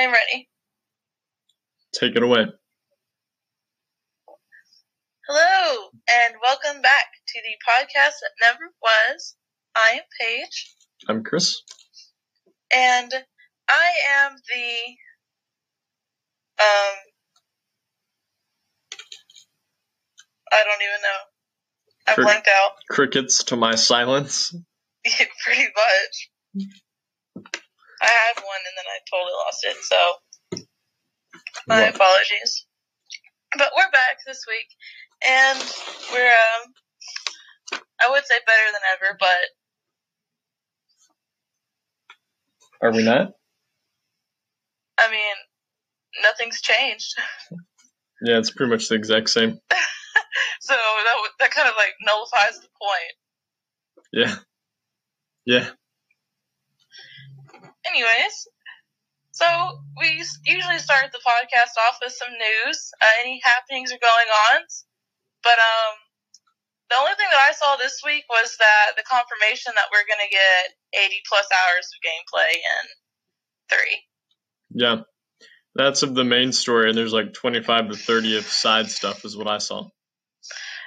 I am ready. Take it away. Hello, and welcome back to the podcast that never was. I am Paige, I'm Chris. and I am the um I don't even know. I blanked out. Crickets to my silence. Pretty much. I had one and then I totally lost it, so my What? apologies. But we're back this week, and we're um I would say better than ever, but Are we not? I mean nothing's changed. Yeah, it's pretty much the exact same. So that that kind of like nullifies the point. Yeah. Yeah. Anyways, so we usually start the podcast off with some news, uh, any happenings are going on. But um, the only thing that I saw this week was that the confirmation that we're gonna get 80 plus hours of gameplay in three. Yeah. That's of the main story, and there's like 25 to 30 of side stuff, is what I saw.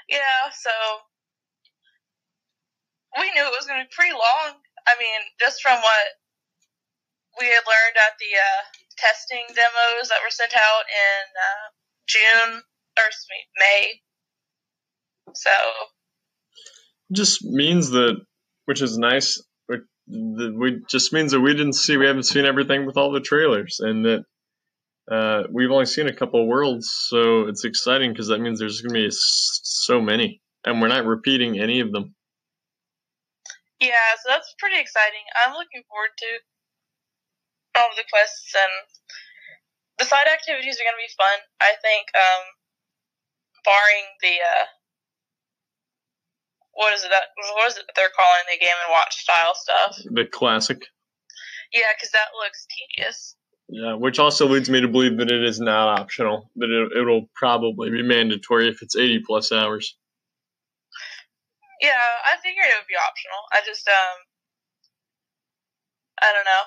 Yeah, so we knew it was gonna be pretty long. I mean, just from what we had learned at the uh, testing demos that were sent out in uh, June or May. So just means that, which is nice, we just means that we didn't see, we haven't seen everything with all the trailers, and that uh, we've only seen a couple of worlds, so it's exciting because that means there's going to be so many, and we're not repeating any of them. yeah, so that's pretty exciting. I'm looking forward to all of the quests and the side activities are gonna be fun. I think, um, barring the uh, what is it that what is it that they're calling the game and watch style stuff? The classic. Yeah, because that looks tedious. Yeah, which also leads me to believe that it is not optional. That it, it'll probably be mandatory if it's 80 plus hours. Yeah, I figured it would be optional. I just um, I don't know.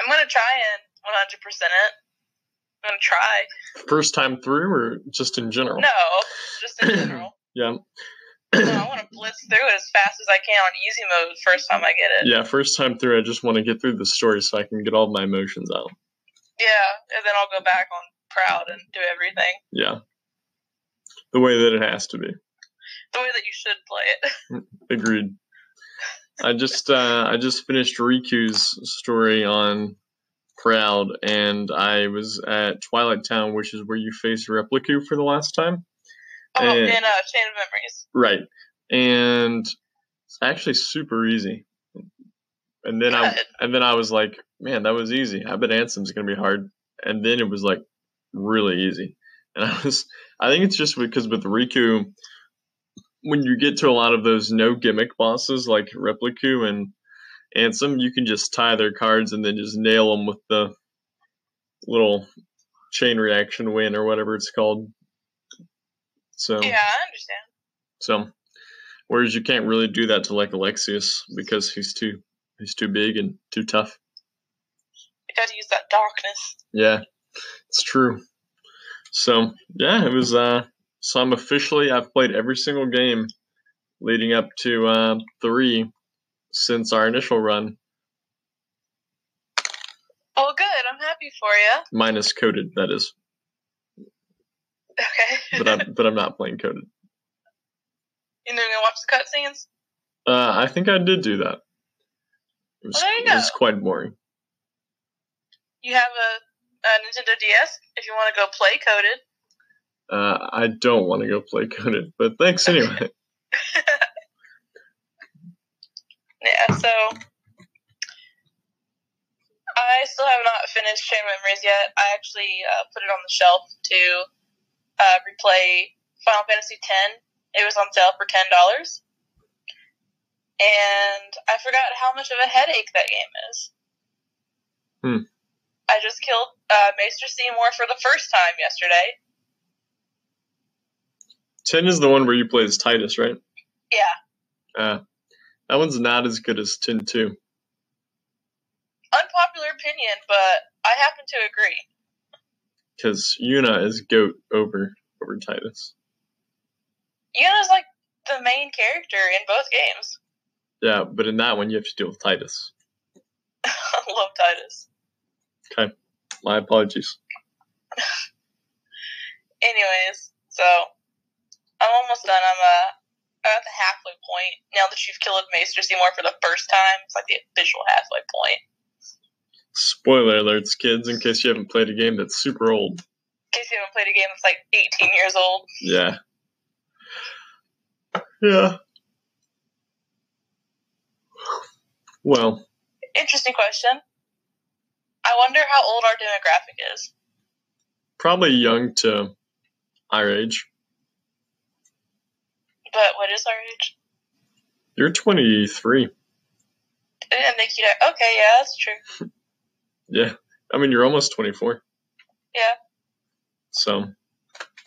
I'm gonna try and 100 percent it. I'm gonna try. First time through, or just in general? No, just in general. Yeah. No, I want to blitz through it as fast as I can on easy mode first time I get it. yeah, first time through, I just want to get through the story so I can get all my emotions out. Yeah, and then I'll go back on proud and do everything Yeah. The way that it has to be. the way that you should play it. Agreed. I just uh, I just finished Riku's story on Proud, and I was at Twilight Town, which is where you face Repliku for the last time. Oh, Eh. in uh, Chain of Memories. Right. And it's actually super easy. And then I and then I was like, man, that was easy. I bet Ansem's gonna be hard. And then it was like really easy. And I was I think it's just because with Riku when you get to a lot of those no gimmick bosses like Repliku and Ansem, you can just tie their cards and then just nail them with the little chain reaction win or whatever it's called. So Yeah, I understand. so, whereas you can't really do that to like Lexaeus because he's too he's too big and too tough. You got to use that darkness. Yeah, it's true. So yeah, it was. uh So I'm officially I've played every single game leading up to uh, three since our initial run, Oh, good. I'm happy for you. minus coded. That is, Okay. but I'm but I'm not playing coded. you know, gonna watch the cutscenes. Uh, I think I did do that. It was, Well, it was quite boring. You have a, a Nintendo DS if you want to go play coded. Uh, I don't want to go play coded, but thanks anyway. Yeah, so I still have not finished Chain Memories yet. I actually uh, put it on the shelf to uh, replay Final Fantasy X. It was on sale for ten dollars, and I forgot how much of a headache that game is. Hmm. I just killed uh, Maester Seymour for the first time yesterday. Ten is the one where you play as Titus, right? Yeah, Uh, that one's not as good as Ten Two. unpopular opinion, but I happen to agree. Because Yuna is goat over over Titus. Yuna's like the main character in both games. Yeah, but in that one you have to deal with Titus. I love Tidus. Okay, my apologies. Anyways, so I'm almost done. I'm uh, at the halfway point now that you've killed Maester Seymour for the first time. It's like the official halfway point. Spoiler alerts, kids, in case you haven't played a game that's super old. In case you haven't played a game that's like 18 years old. Yeah. Yeah. Well, Interesting question. I wonder how old our demographic is. probably young to our age. But what is our age? You're 23. I didn't think you'd. Okay, yeah, that's true. Yeah. I mean, you're almost 24. Yeah. So,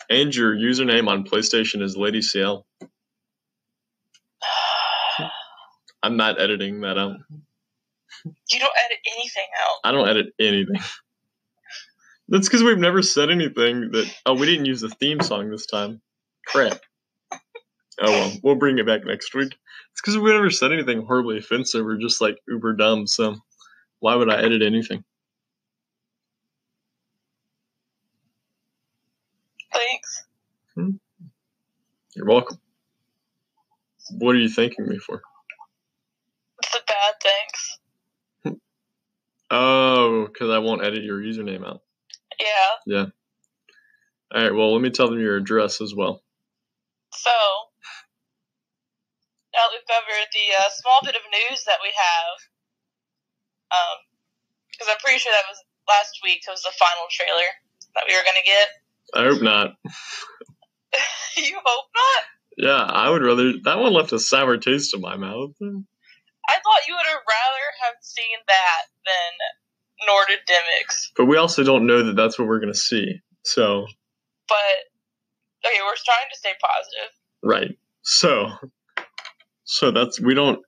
and your username on PlayStation is Lady CL. I'm not editing that out. You don't edit anything out. I don't edit anything. That's because we've never said anything that. Oh, we didn't use the theme song this time. Crap. Oh well, we'll bring it back next week. It's because we never said anything horribly offensive or just like uber dumb. So why would I edit anything? Thanks. Hmm. You're welcome. What are you thanking me for? It's a bad thanks. Oh, because I won't edit your username out. Yeah. Yeah. All right. Well, let me tell them your address as well. So, now that we've covered the uh, small bit of news that we have, because I'm pretty sure that was last week, it was the final trailer that we were going to get. I hope not. you hope not? Yeah, I would rather. That one left a sour taste in my mouth. I thought you would have rather have seen that than Norded Demyx. But we also don't know that that's what we're gonna see. So But, okay, we're trying to stay positive. right. So so that's we don't.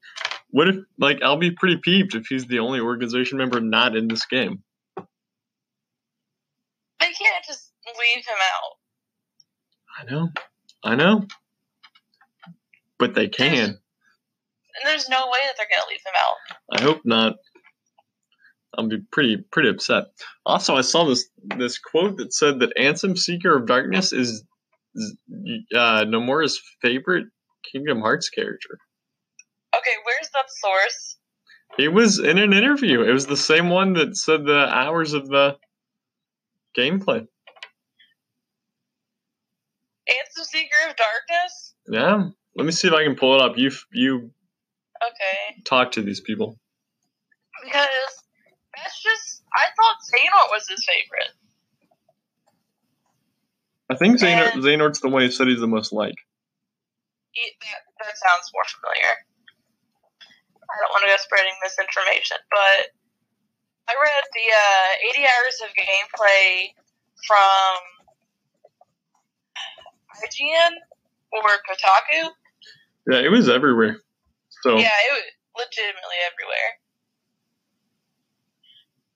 What if like I'll be pretty peeved if he's the only organization member not in this game. They can't just leave him out. I know. I know. But they can. And there's no way that they're going to leave him out. I hope not. I'll be pretty pretty upset. Also, I saw this this quote that said that Ansem Seeker of Darkness is uh, Nomura's favorite Kingdom Hearts character. Okay, where's that source? It was in an interview. It was the same one that said the hours of the gameplay. Ansem Seeker of Darkness? Yeah. Let me see if I can pull it up. You you Okay. talk to these people. Because that's just. I thought Xehanort was his favorite. I think Xehanort, Xehanort's the one who said he's the most like. He, that, that sounds more familiar. I don't want to go spreading misinformation, but I read the uh, 80 hours of gameplay from IGN or Kotaku. Yeah, it was everywhere. So Yeah, it was legitimately everywhere.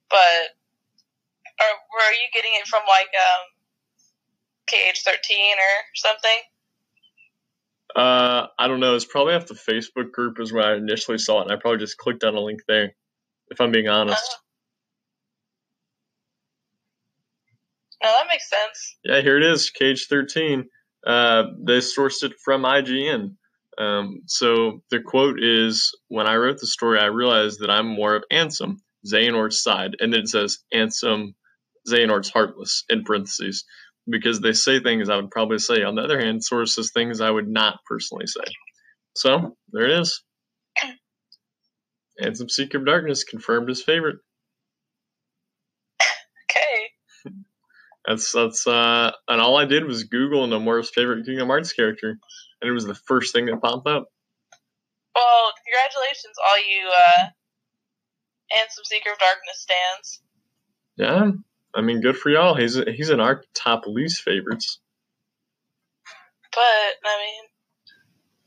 But or were you getting it from like um KH13 or something? Uh, I don't know. It's probably off the Facebook group is where I initially saw it, and I probably just clicked on a link there. If I'm being honest. No, that makes sense. Yeah, here it is, KH13. Uh, they sourced it from IGN. Um, so the quote is, "When I wrote the story, I realized that I'm more of Ansem, Xehanort's side, and then it says Ansem, Xehanort's heartless in parentheses." Because they say things I would probably say. On the other hand, Source says things I would not personally say. So there it is. Ansem Seeker of Darkness confirmed his favorite. Okay. That's that's uh, and all I did was Google Nomura's favorite Kingdom Hearts character, and it was the first thing that popped up. Well, congratulations, all you uh, Ansem Seeker of Darkness stands. Yeah, I mean, good for y'all. He's he's in our top least favorites. But I mean,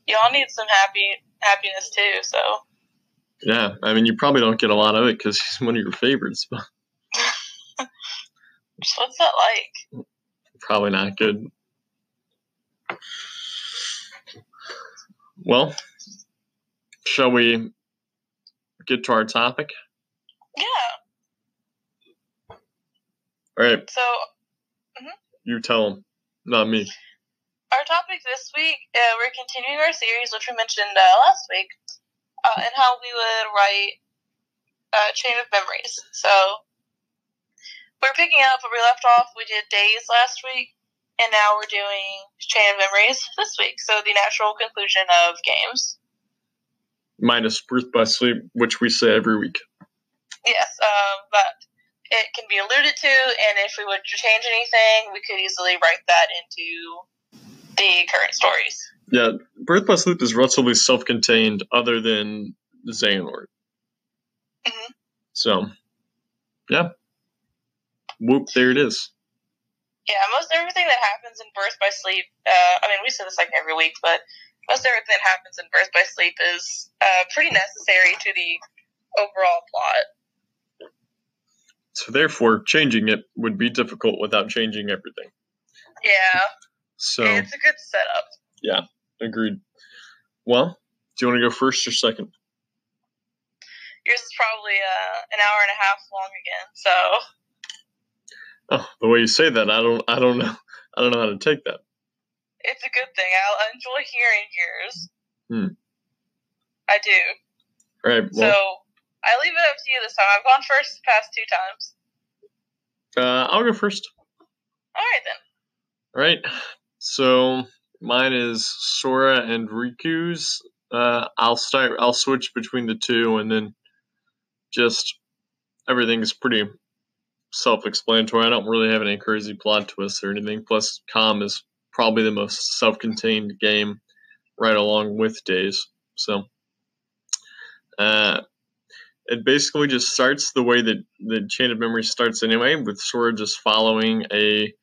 y'all need some happy happiness too. So Yeah, I mean, you probably don't get a lot of it because he's one of your favorites, but What's that like? probably not good. Well, shall we get to our topic? Yeah. All right, So you tell them, not me. our topic this week, uh, we're continuing our series, which we mentioned uh, last week, uh, and how we would write a chain of memories. So we're picking up where we left off. We did days last week, and now we're doing chain of memories this week. So the natural conclusion of games. Minus Birth by Sleep, which we say every week. Yes, um, but it can be alluded to, and if we would change anything, we could easily write that into the current stories. Yeah, Birth by Sleep is relatively self contained, other than Xehanort. Mhm. So, yeah. Whoop, there it is. Yeah, most everything that happens in Birth by Sleep, uh, I mean, we say this like every week, but most everything that happens in Birth by Sleep is uh, pretty necessary to the overall plot. So, therefore, changing it would be difficult without changing everything. Yeah, So, it's a good setup. Yeah, agreed. Well, do you want to go first or second? Yours is probably uh, an hour and a half long again, so Oh, the way you say that, I don't, I don't know, I don't know how to take that. it's a good thing. I'll enjoy hearing yours. Hmm. I do. All right. So Well, I leave it up to you this time. I've gone first the past two times. uh, I'll go first. All right then. All right. So mine is Sora and Riku's. Uh, I'll start. I'll switch between the two, and then just everything is pretty self-explanatory. I don't really have any crazy plot twists or anything. Plus, Com is probably the most self-contained game, right along with Days. So, uh, it basically just starts the way that the Chain of Memory starts anyway, with Sora just following a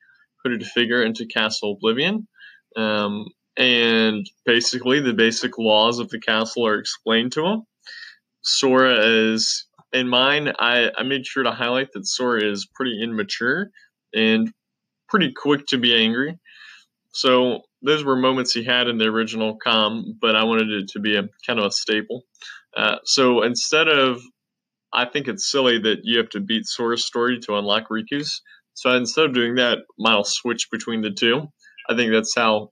hooded figure into Castle Oblivion. Um, and basically, the basic laws of the castle are explained to him. Sora is, in mine, I, I made sure to highlight that Sora is pretty immature and pretty quick to be angry. So, those were moments he had in the original com, but I wanted it to be a kind of a staple. Uh, so, instead of I think it's silly that you have to beat Sora's story to unlock Riku's. So instead of doing that, I'll switch between the two. I think that's how,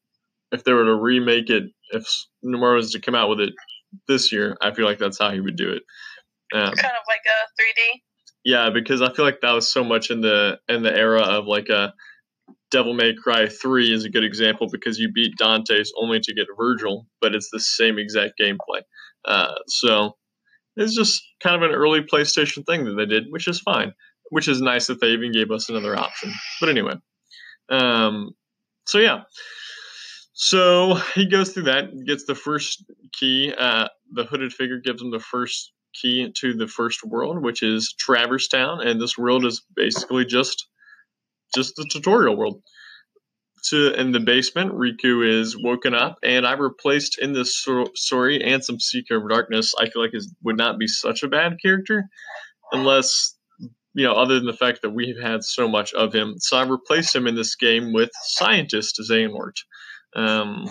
if they were to remake it, if Nomura was to come out with it this year, I feel like that's how he would do it. Um, Kind of like a 3D. yeah, because I feel like that was so much in the in the era of like a Devil May Cry three is a good example because you beat Dante's only to get Vergil, but it's the same exact gameplay. Uh, so it's just kind of an early PlayStation thing that they did, which is fine. Which is nice that they even gave us another option. But anyway, um, so yeah. So he goes through that, gets the first key. Uh, the hooded figure gives him the first key to the first world, which is Traverse Town, and this world is basically just just the tutorial world. To in the basement, Riku is woken up, and I replaced in this story Ansem Seeker of Darkness. I feel like is would not be such a bad character, unless you know, other than the fact that we've had so much of him. So I replaced him in this game with Scientist Xehanort. Um,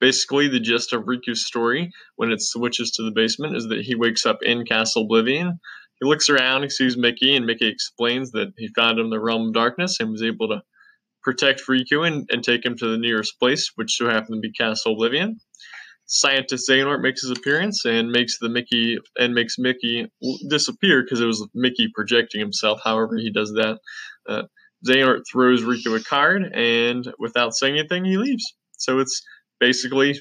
basically, the gist of Riku's story when it switches to the basement is that he wakes up in Castle Oblivion. He looks around, he sees Mickey, and Mickey explains that he found him in the realm of darkness and was able to protect Riku and, and take him to the nearest place, which so happened to be Castle Oblivion. Scientist Xehanort makes his appearance and makes the Mickey and makes Mickey disappear because it was Mickey projecting himself. However, he does that. Uh, Xehanort throws Riku a card, and without saying anything, he leaves. So it's basically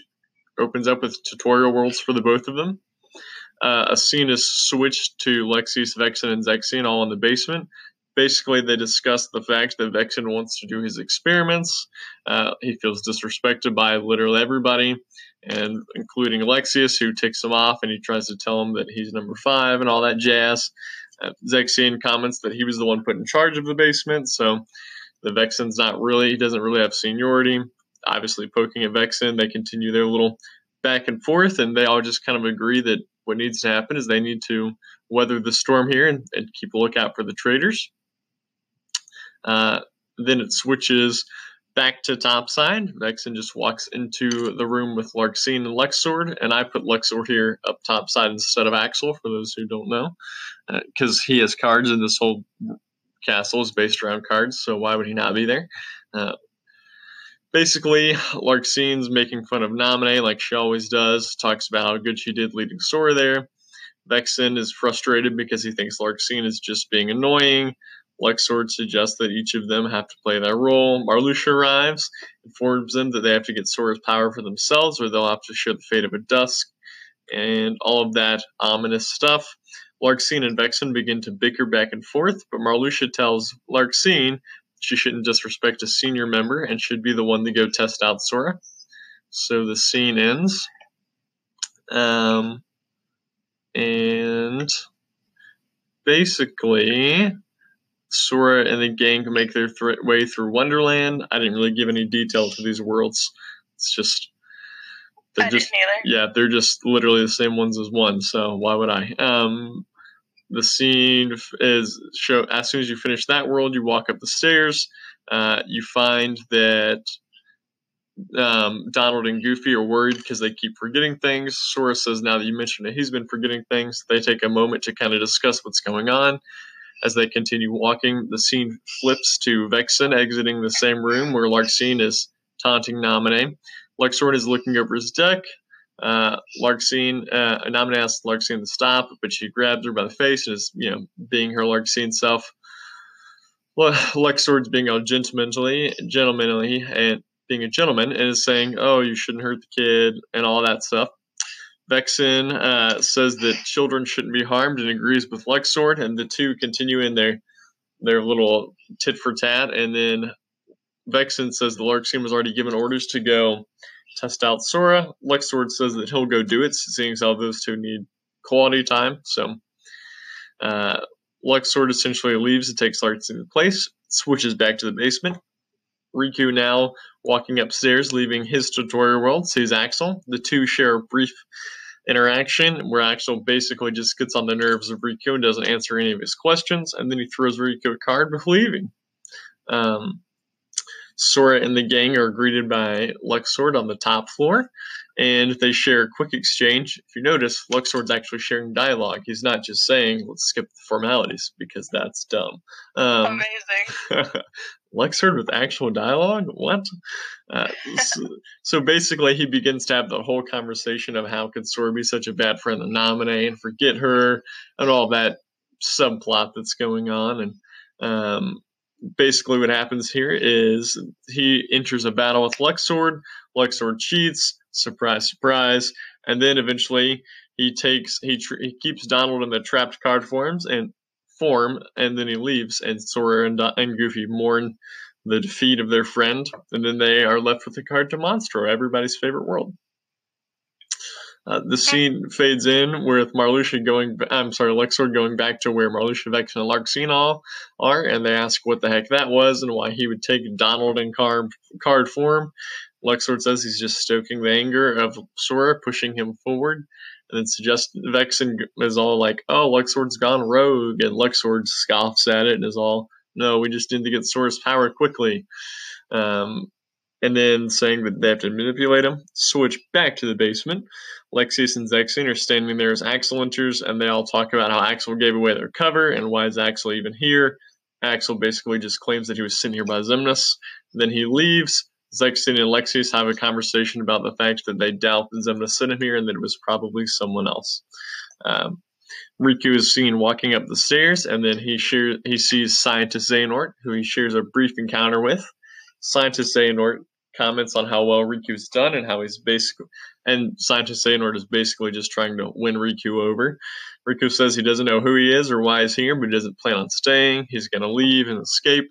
opens up with tutorial worlds for the both of them. Uh, a scene is switched to Lexaeus, Vexen, and Zexion all in the basement. Basically, they discuss the fact that Vexen wants to do his experiments. Uh, he feels disrespected by literally everybody, and including Lexaeus, who ticks him off and he tries to tell him that he's number five and all that jazz. Uh, Zexion comments that he was the one put in charge of the basement, so the Vexen's not really, he doesn't really have seniority. Obviously, poking at Vexen, they continue their little back and forth, and they all just kind of agree that what needs to happen is they need to weather the storm here and, and keep a lookout for the traders. Uh, then it switches back to topside. Vexen just walks into the room with Larxene and Luxord, and I put Luxord here up topside instead of Axel, for those who don't know, because uh, he has cards, and this whole castle is based around cards, so why would he not be there? Uh, basically, Larxene's making fun of Naminé like she always does, talks about how good she did leading Sora there. Vexen is frustrated because he thinks Larxene is just being annoying. Luxord suggests that each of them have to play their role. Marluxia arrives, informs them that they have to get Sora's power for themselves or they'll have to share the fate of a dusk, and all of that ominous stuff. Larxene and Vexen begin to bicker back and forth, but Marluxia tells Larxene she shouldn't disrespect a senior member and should be the one to go test out Sora. So the scene ends. Um, and basically, Sora and the gang can make their th- way through Wonderland. I didn't really give any detail to these worlds. It's just they're I just yeah, they're just literally the same ones as one. So why would I? Um, the scene is show as soon as you finish that world, you walk up the stairs. Uh, you find that um, Donald and Goofy are worried because they keep forgetting things. Sora says now that you mentioned it, he's been forgetting things. They take a moment to kind of discuss what's going on. As they continue walking, the scene flips to Vexen exiting the same room where Larxene is taunting Naminé. Luxord is looking over his deck. Uh, Larxene, uh, Naminé asks Larxene to stop, but she grabs her by the face and is, you know, being her Larxene self. Luxord's being all gentlemanly, gentlemanly, and being a gentleman, and is saying, "Oh, you shouldn't hurt the kid," and all that stuff. Vexen uh, says that children shouldn't be harmed and agrees with Luxord, and the two continue in their their little tit for tat. And then Vexen says the Larxene was already given orders to go test out Sora. Luxord says that he'll go do it, seeing as how those two need quality time. So uh, Luxord essentially leaves and takes Larxene's place, switches back to the basement. Riku now walking upstairs, leaving his tutorial world, sees Axel. The two share a brief interaction where Axel basically just gets on the nerves of Riku and doesn't answer any of his questions, and then he throws Riku a card before leaving. Um, Sora and the gang are greeted by Luxord on the top floor, and they share a quick exchange. If you notice, Luxord's actually sharing dialogue. He's not just saying, let's skip the formalities, because that's dumb. Um, Amazing. Luxord with actual dialogue? What? Uh, so, so, basically, he begins to have the whole conversation of how could Sora be such a bad friend to Naminé and forget her, and all that subplot that's going on. And um, basically what happens here is he enters a battle with Luxord. Luxord cheats, surprise, surprise, and then eventually he takes he, tr- he keeps Donald in the trapped card forms and form, and then he leaves, and Sora and, and Goofy mourn the defeat of their friend, and then they are left with the card to Monstro, everybody's favorite world. Uh, the scene fades in with Marluxia going, I'm sorry, Luxord going back to where Marluxia, Vex, and Larxene are, and they ask what the heck that was and why he would take Donald in card, card form. Luxord says he's just stoking the anger of Sora, pushing him forward, and then suggests Vexen is all like, oh, Luxord's gone rogue, and Luxord scoffs at it and is all, no, we just need to get Sora's power quickly. Um, and then saying that they have to manipulate him. Switch back to the basement. Lexaeus and Zexion are standing there as Axel enters, and they all talk about how Axel gave away their cover and why is Axel even here. Axel basically just claims that he was sent here by Xemnas. Then he leaves. Zexion and Lexaeus have a conversation about the fact that they doubt that Xemnas sent him here and that it was probably someone else. Um, Riku is seen walking up the stairs, and then he share, he sees Scientist Xehanort, who he shares a brief encounter with. Scientist Xehanort comments on how well Riku's done and how he's basically and Scientist Xehanort is basically just trying to win Riku over. Riku says he doesn't know who he is or why he's here, but he doesn't plan on staying. He's going to leave and escape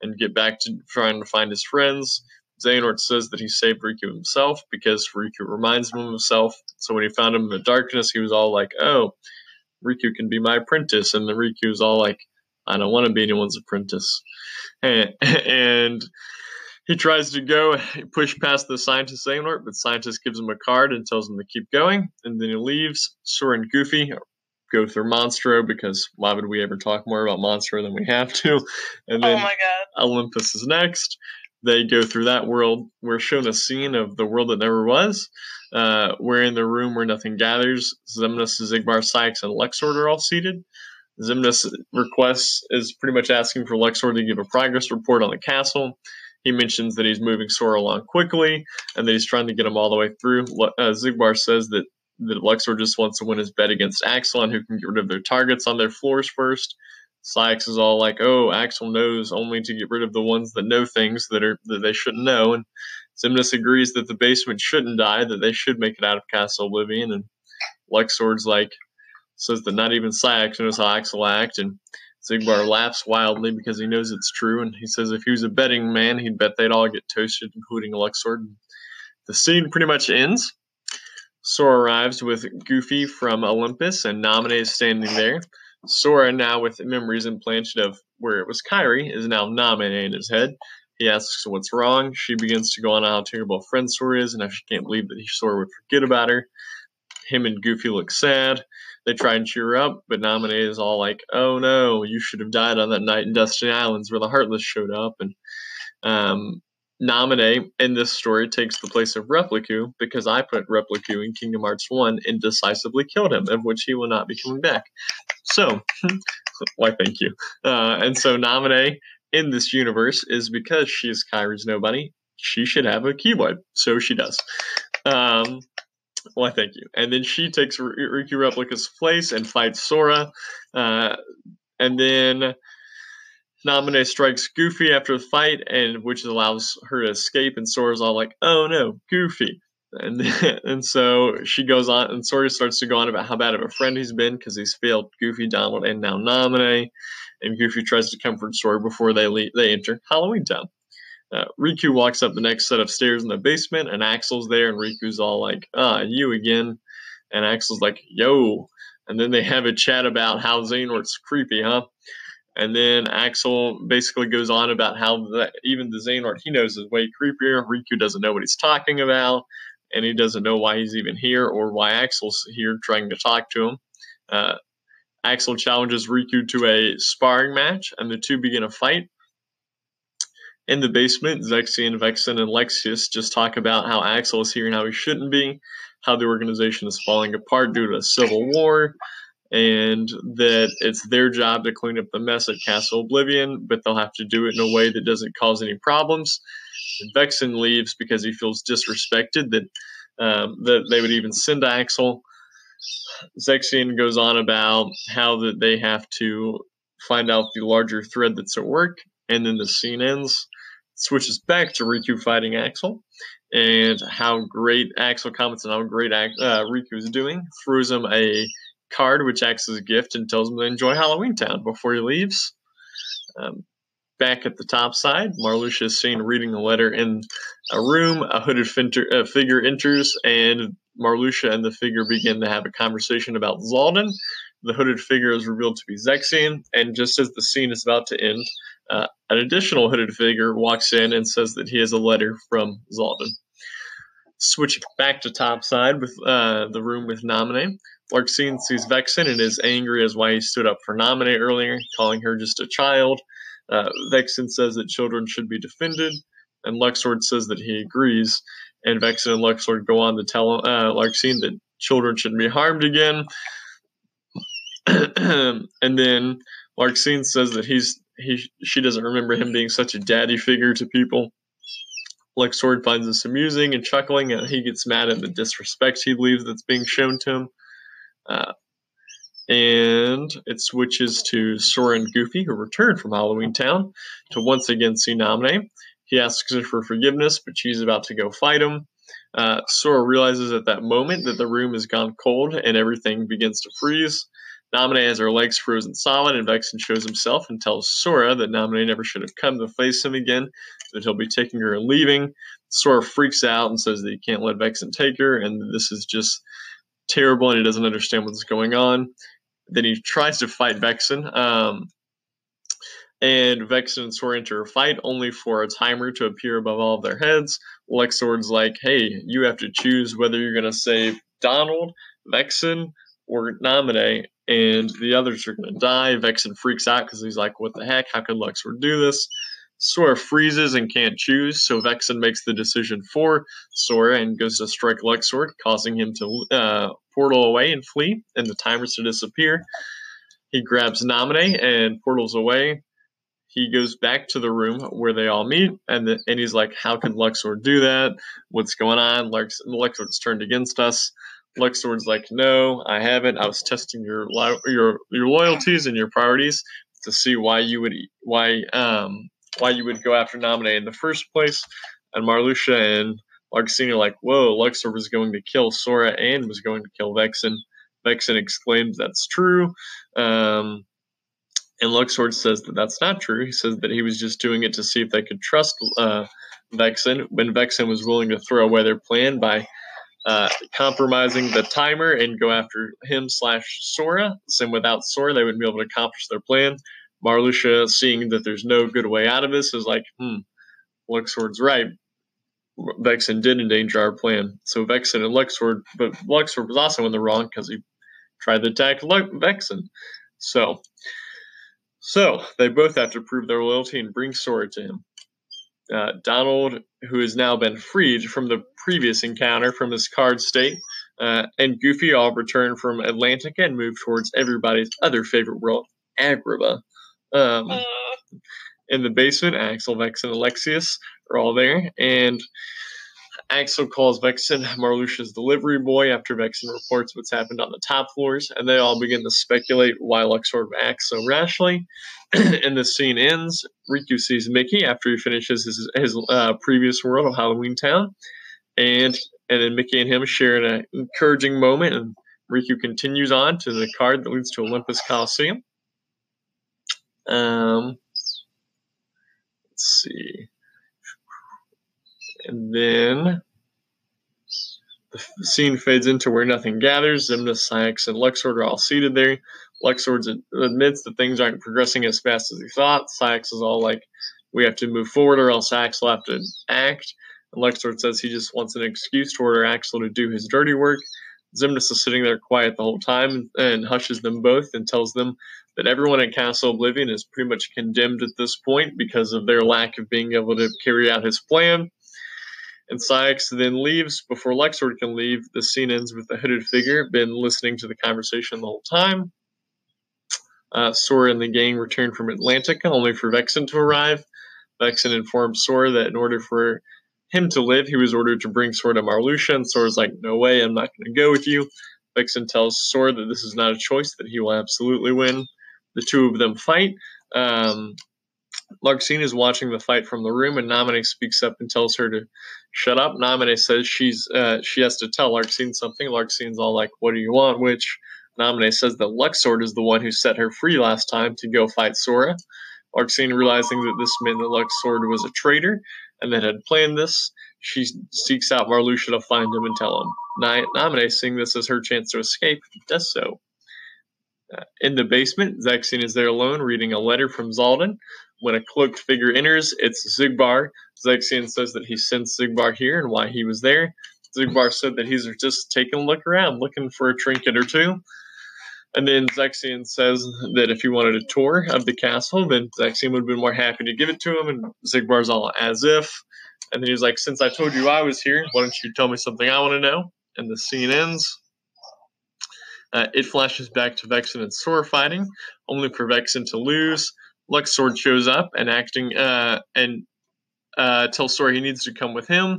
and get back to trying to find his friends. Xehanort says that he saved Riku himself because Riku reminds him of himself. So when he found him in the darkness, he was all like, "Oh, Riku can be my apprentice," and then Riku's all like, "I don't want to be anyone's apprentice," and, and he tries to go push past the scientist Xehanort, but scientist gives him a card and tells him to keep going. And then he leaves. Sora and Goofy go through Monstro because why would we ever talk more about Monstro than we have to? And Oh then my god. Olympus is next. They go through that world. We're shown a scene of the world that never was. Uh, we're in the room where nothing gathers. Xemnas, Xigbar, Saïx, and Luxord are all seated. Xemnas requests is pretty much asking for Luxord to give a progress report on the castle. He mentions that he's moving Sora along quickly and that he's trying to get him all the way through. Uh, Xigbar says that, that Luxord just wants to win his bet against Axel on who can get rid of their targets on their floors first. Saïx is all like, "Oh, Axel knows only to get rid of the ones that know things that are that they shouldn't know." And Xemnas agrees that the basement shouldn't die, that they should make it out of Castle Oblivion. And Luxord's like, says that not even Saïx knows how Axel act, and Xigbar laughs wildly because he knows it's true. And he says if he was a betting man, he'd bet they'd all get toasted, including Luxord. The scene pretty much ends. Sora arrives with Goofy from Olympus, and Naminé is standing there. Sora, now with memories implanted of where it was Kairi, is now Naminé in his head. He asks what's wrong. She begins to go on how terrible a friend Sora is and how she can't believe that he Sora would forget about her. Him and Goofy look sad. They try and cheer her up, but Naminé is all like, "Oh no, you should have died on that night in Destiny Islands where the Heartless showed up." And um, Naminé in this story takes the place of Repliku because I put Repliku in Kingdom Hearts 1 and decisively killed him, of which he will not be coming back. So, why thank you. Uh, and so Naminé in this universe is because she's Kairi's nobody. She should have a Keyblade, so she does. Um, why thank you. And then she takes Riku Replica's place and fights Sora. Uh, and then Naminé strikes Goofy after the fight, and which allows her to escape. And Sora's all like, "Oh no, Goofy!" And and so she goes on, and Sora starts to go on about how bad of a friend he's been because he's failed Goofy, Donald, and now Naminé. And Goofy tries to comfort Sora before they leave, they enter Halloween Town. Uh, Riku walks up the next set of stairs in the basement, and Axel's there, and Riku's all like, "Ah, you again?" And Axel's like, "Yo!" And then they have a chat about how Xehanort's creepy, huh? And then Axel basically goes on about how even the Xehanort he knows is way creepier. Riku doesn't know what he's talking about, and he doesn't know why he's even here or why Axel's here trying to talk to him. Uh, Axel challenges Riku to a sparring match, and the two begin a fight. In the basement, Zexion, Vexen, and Lexaeus just talk about how Axel is here and how he shouldn't be, how the organization is falling apart due to a civil war, and that it's their job to clean up the mess at Castle Oblivion, but they'll have to do it in a way that doesn't cause any problems. And Vexen leaves because he feels disrespected that um, that they would even send Axel. Zexion goes on about how that they have to find out the larger thread that's at work, and then the scene ends. Switches back to Riku fighting Axel, and how great Axel comments on how great uh, Riku is doing. Throws him a card which acts as a gift and tells him to enjoy Halloween Town before he leaves. Um, back at the top side, Marluxia is seen reading a letter in a room. A hooded finter, figure enters, and Marluxia and the figure begin to have a conversation about Xaldin. The hooded figure is revealed to be Zexion, and just as the scene is about to end, uh, an additional hooded figure walks in and says that he has a letter from Xaldin. Switching back to top side with uh, the room with Naminé, Larxene sees Vexen and is angry as why he stood up for Naminé earlier, calling her just a child. Uh, Vexen says that children should be defended, and Luxord says that he agrees. And Vexen and Luxord go on to tell uh, Larxene that children shouldn't be harmed again. and then Larxene says that he's he she doesn't remember him being such a daddy figure to people. Luxord finds this amusing and chuckling, and he gets mad at the disrespect he believes that's being shown to him. And it switches to Sora and Goofy, who return from Halloween Town to once again see Naminé. He asks her for forgiveness, but she's about to go fight him. Uh, Sora realizes at that moment that the room has gone cold and everything begins to freeze. Naminé has her legs frozen solid, and Vexen shows himself and tells Sora that Naminé never should have come to face him again, that he'll be taking her and leaving. Sora freaks out and says that he can't let Vexen take her, and this is just terrible, and he doesn't understand what's going on. Then he tries to fight Vexen. Um, and Vexen and Sora enter a fight, only for a timer to appear above all of their heads. Luxord's like, hey, you have to choose whether you're going to save Donald, Vexen, or Naminé, and the others are going to die. Vexen freaks out because he's like, what the heck? How could Luxord do this? Sora freezes and can't choose, so Vexen makes the decision for Sora and goes to strike Luxord, causing him to uh, portal away and flee, and the timers to disappear. He grabs Naminé and portals away. He goes back to the room where they all meet, and the, and he's like, "How can Luxord do that? What's going on? Lux, Luxord's turned against us." Luxord's like, "No, I haven't. I was testing your your your loyalties and your priorities to see why you would why um why you would go after Naminé in the first place." And Marluxia and Larxene are like, "Whoa, Luxord was going to kill Sora and was going to kill Vexen." Vexen exclaims, "That's true." Um, and Luxord says that that's not true. He says that he was just doing it to see if they could trust uh, Vexen when Vexen was willing to throw away their plan by uh, compromising the timer and go after him slash Sora. And without Sora, they wouldn't be able to accomplish their plan. Marluxia, seeing that there's no good way out of this, is like, hmm, Luxord's right. Vexen did endanger our plan. So Vexen and Luxord, but Luxord was also in the wrong because he tried to attack Vexen. So so they both have to prove their loyalty and bring Sora to him. Uh, Donald, who has now been freed from the previous encounter from his card state, uh, and Goofy all return from Atlantica and move towards everybody's other favorite world, Agrabah. Um, uh. In the basement, Axel, Vex, and Lexaeus are all there, and Axel calls Vexen Marluxia's delivery boy after Vexen reports what's happened on the top floors, and they all begin to speculate why Luxord acts so rashly. and the scene ends. Riku sees Mickey after he finishes his, his uh, previous world of Halloween Town, and and then Mickey and him share an encouraging moment, and Riku continues on to the card that leads to Olympus Coliseum. Um, let's see. And then the scene fades into where nothing gathers. Xemnas, Saïx, and Luxord are all seated there. Luxord admits that things aren't progressing as fast as he thought. Saïx is all like, we have to move forward or else Axel will have to act. And Luxord says he just wants an excuse to order Axel to do his dirty work. Xemnas is sitting there quiet the whole time and hushes them both and tells them that everyone in Castle Oblivion is pretty much condemned at this point because of their lack of being able to carry out his plan and Saïx then leaves before Luxord can leave. The scene ends with the hooded figure, been listening to the conversation the whole time. Uh, Sora and the gang return from Atlantica, only for Vexen to arrive. Vexen informs Sora that in order for him to live, he was ordered to bring Sora to Marluxia, and Sora's like, no way, I'm not going to go with you. Vexen tells Sora that this is not a choice, that he will absolutely win. The two of them fight. Um, Larxene is watching the fight from the room, and Naminé speaks up and tells her to shut up. Naminé says she's uh, she has to tell Larxene something. Larxene's all like, "What do you want?" Which Naminé says that Luxord is the one who set her free last time to go fight Sora. Larxene, realizing that this meant that Luxord was a traitor and that had planned this, she seeks out Marluxia to find him and tell him. Naminé, seeing this as her chance to escape, does so. Uh, in the basement, Zexion is there alone reading a letter from Xaldin. When a cloaked figure enters, it's Xigbar. Zexion says that he sent Xigbar here and why he was there. Xigbar said that he's just taking a look around, looking for a trinket or two. And then Zexion says that if he wanted a tour of the castle, then Zexion would have been more happy to give it to him. And Xigbar's all as if. And then he's like, Since I told you I was here, why don't you tell me something I want to know? And the scene ends. Uh, it flashes back to Vexen and Sora fighting, only for Vexen to lose. Luxord shows up and acting uh, and uh, tells Sora he needs to come with him,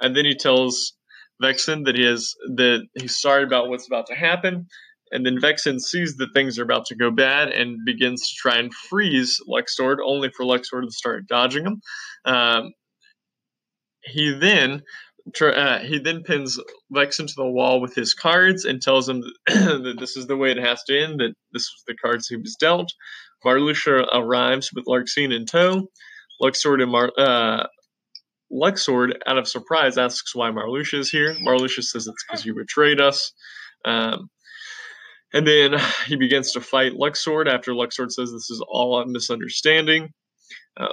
and then he tells Vexen that he has that he's sorry about what's about to happen. And then Vexen sees that things are about to go bad and begins to try and freeze Luxord, only for Luxord to start dodging him. Um, he then uh, he then pins Vexen to the wall with his cards and tells him that this is the way it has to end. That this was the cards he was dealt. Marluxia arrives with Larxene in tow. Luxord and Mar- uh, Luxord, out of surprise, asks why Marluxia is here. Marluxia says it's because you betrayed us. Um, And then he begins to fight Luxord after Luxord says this is all a misunderstanding. Uh,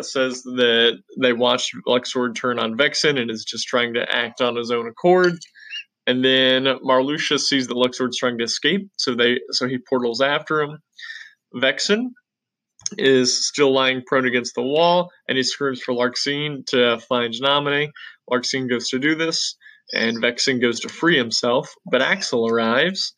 says that they watched Luxord turn on Vexen and is just trying to act on his own accord. And then Marluxia sees that Luxord's trying to escape, so they so he portals after him. Vexen is still lying prone against the wall, and he screams for Larxene to find Naminé. Larxene goes to do this, and Vexen goes to free himself, but Axel arrives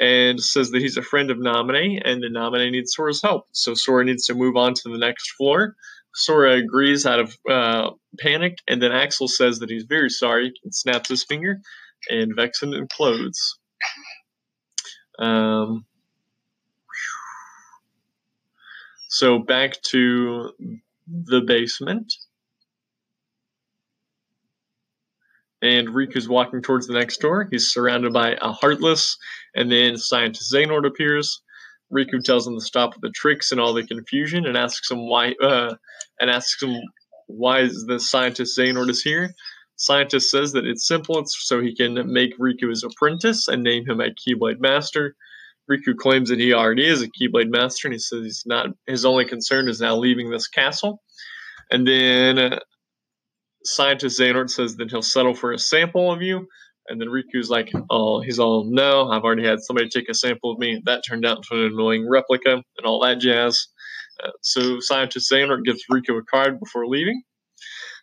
and says that he's a friend of Naminé, and that Naminé needs Sora's help. So Sora needs to move on to the next floor. Sora agrees out of uh, panic, and then Axel says that he's very sorry and snaps his finger, and Vexen implodes. Um, so back to the basement. And Riku is walking towards the next door. He's surrounded by a Heartless, and then Scientist Xehanort appears. Riku tells him to stop the tricks and all the confusion, and asks him why. Uh, and asks him why is the Scientist Xehanort is here. Scientist says that it's simple. It's so he can make Riku his apprentice and name him a Keyblade Master. Riku claims that he already is a Keyblade Master, and he says he's not. His only concern is now leaving this castle. And then uh, scientist Xehanort says that he'll settle for a sample of you. And then Riku's like, oh, he's all, no, I've already had somebody take a sample of me. That turned out to an annoying replica and all that jazz. Uh, so scientist Xehanort gives Riku a card before leaving.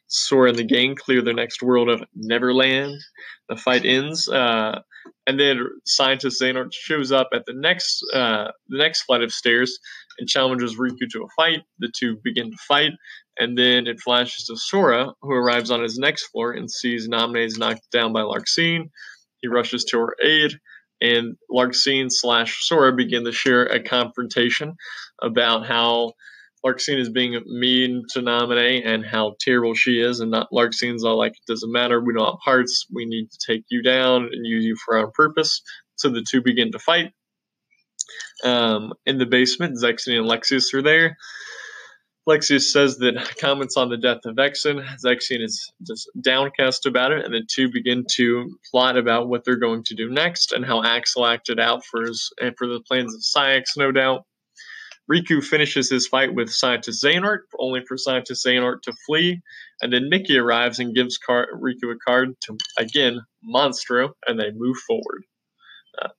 Sora and the gang clear the next world of Neverland. The fight ends, uh, and then scientist Xehanort shows up at the next uh, the next flight of stairs and challenges Riku to a fight. The two begin to fight, and then it flashes to Sora, who arrives on his next floor and sees Naminé is knocked down by Larxene. He rushes to her aid, and Larxene slash Sora begin to share a confrontation about how Larxene is being mean to Naminé and how terrible she is, and not Larxene's all like, it doesn't matter, we don't have hearts, we need to take you down and use you for our purpose. So the two begin to fight. Um, in the basement, Zexion and Lexaeus are there. Lexaeus says that comments on the death of Vexen. Zexion is just downcast about it, and the two begin to plot about what they're going to do next and how Axel acted out for his and for the plans of Saïx, no doubt. Riku finishes his fight with Scientist Xehanort, only for Scientist Xehanort to flee, and then Mickey arrives and gives Car- Riku a card to again Monstro, and they move forward. Uh,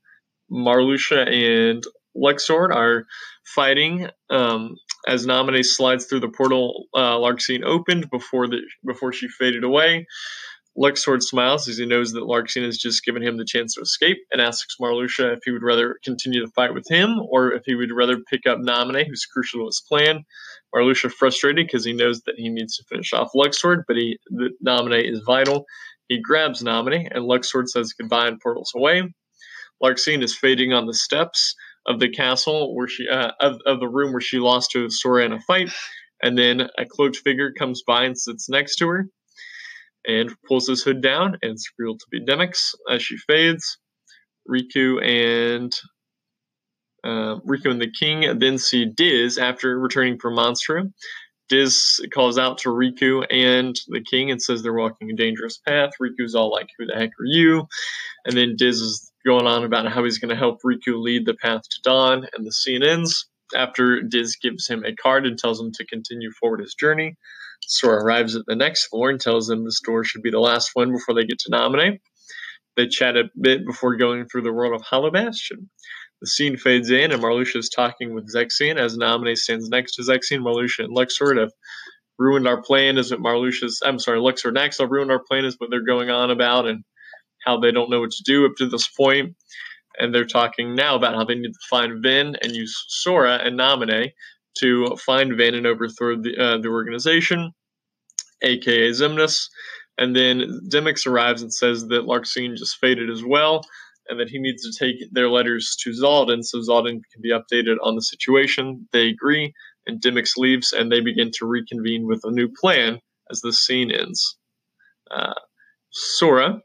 Marluxia and Luxord are fighting um, as Naminé slides through the portal uh, opened before the before she faded away. Luxord smiles as he knows that Larxene has just given him the chance to escape and asks Marluxia if he would rather continue the fight with him or if he would rather pick up Naminé, who's crucial to his plan. Marluxia frustrated because he knows that he needs to finish off Luxord, but he the is vital. He grabs Naminé and Luxord says goodbye and portals away. Larxene is fading on the steps of the castle where she uh, of, of the room where she lost to Sora in a fight, and then a cloaked figure comes by and sits next to her, and pulls his hood down, and it's revealed to be Demyx as she fades. Riku and uh, Riku and the King then see Diz after returning from Monstro. Diz calls out to Riku and the King and says they're walking a dangerous path. Riku's all like, "Who the heck are you?" And then Diz is going on about how he's going to help Riku lead the path to dawn, and the scene ends after Diz gives him a card and tells him to continue forward his journey. Sora arrives at the next floor and tells him this door should be the last one before they get to Naminé. They chat a bit before going through the world of Hollow Bastion. The scene fades in, and Marluxia is talking with Zexion as Naminé stands next to Zexion. Marluxia and Luxord have ruined our plan, is what Marluxia's, I'm sorry, Luxord and Axel ruined our plan, is what they're going on about, and how they don't know what to do up to this point. And they're talking now about how they need to find Ven and use Sora and Naminé to find Ven and overthrow the, uh, the organization, aka Xemnas. And then Demyx arrives and says that Larxene just faded as well, and that he needs to take their letters to Xaldin so Xaldin can be updated on the situation. They agree, and Demyx leaves, and they begin to reconvene with a new plan as the scene ends. Uh, Sora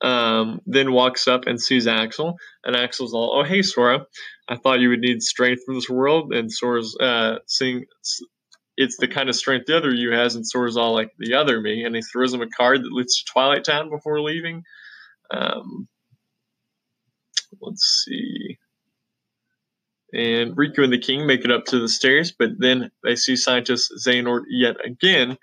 um, then walks up and sees Axel, and Axel's all, "Oh, hey, Sora, I thought you would need strength for this world." And Sora's uh, seeing it's the kind of strength the other you has, and Sora's all like the other me, and he throws him a card that leads to Twilight Town before leaving. Um, let's see. And Riku and the king make it up to the stairs, but then they see scientist Xehanort yet again.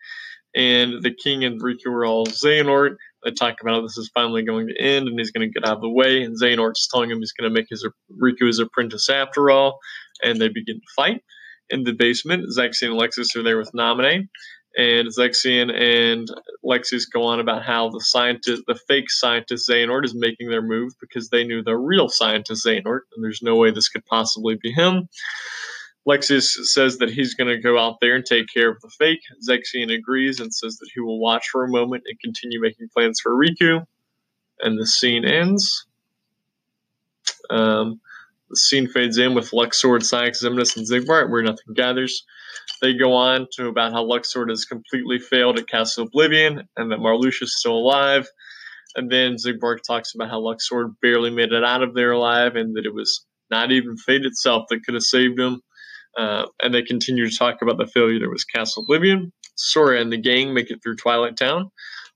And the king and Riku are all Xehanort. They talk about how this is finally going to end and he's going to get out of the way. And Xehanort's telling him he's going to make his Riku his apprentice after all. And they begin to fight. In the basement, Zexion and Lexaeus are there with Naminé and Zexion and Lexaeus go on about how the scientist, the fake scientist Xehanort, is making their move because they knew the real scientist Xehanort, and there's no way this could possibly be him. Lexaeus says that he's going to go out there and take care of the fake. Zexion agrees and says that he will watch for a moment and continue making plans for Riku. And the scene ends. Um, the scene fades in with Luxord, Saïx, Xemnas, and Xigbar, where nothing gathers. They go on to about how Luxord has completely failed at Castle Oblivion and that Marluxia is still alive. And then Xigbar talks about how Luxord barely made it out of there alive and that it was not even fate itself that could have saved him. Uh, and they continue to talk about the failure that was Castle Oblivion. Sora and the gang make it through Twilight Town,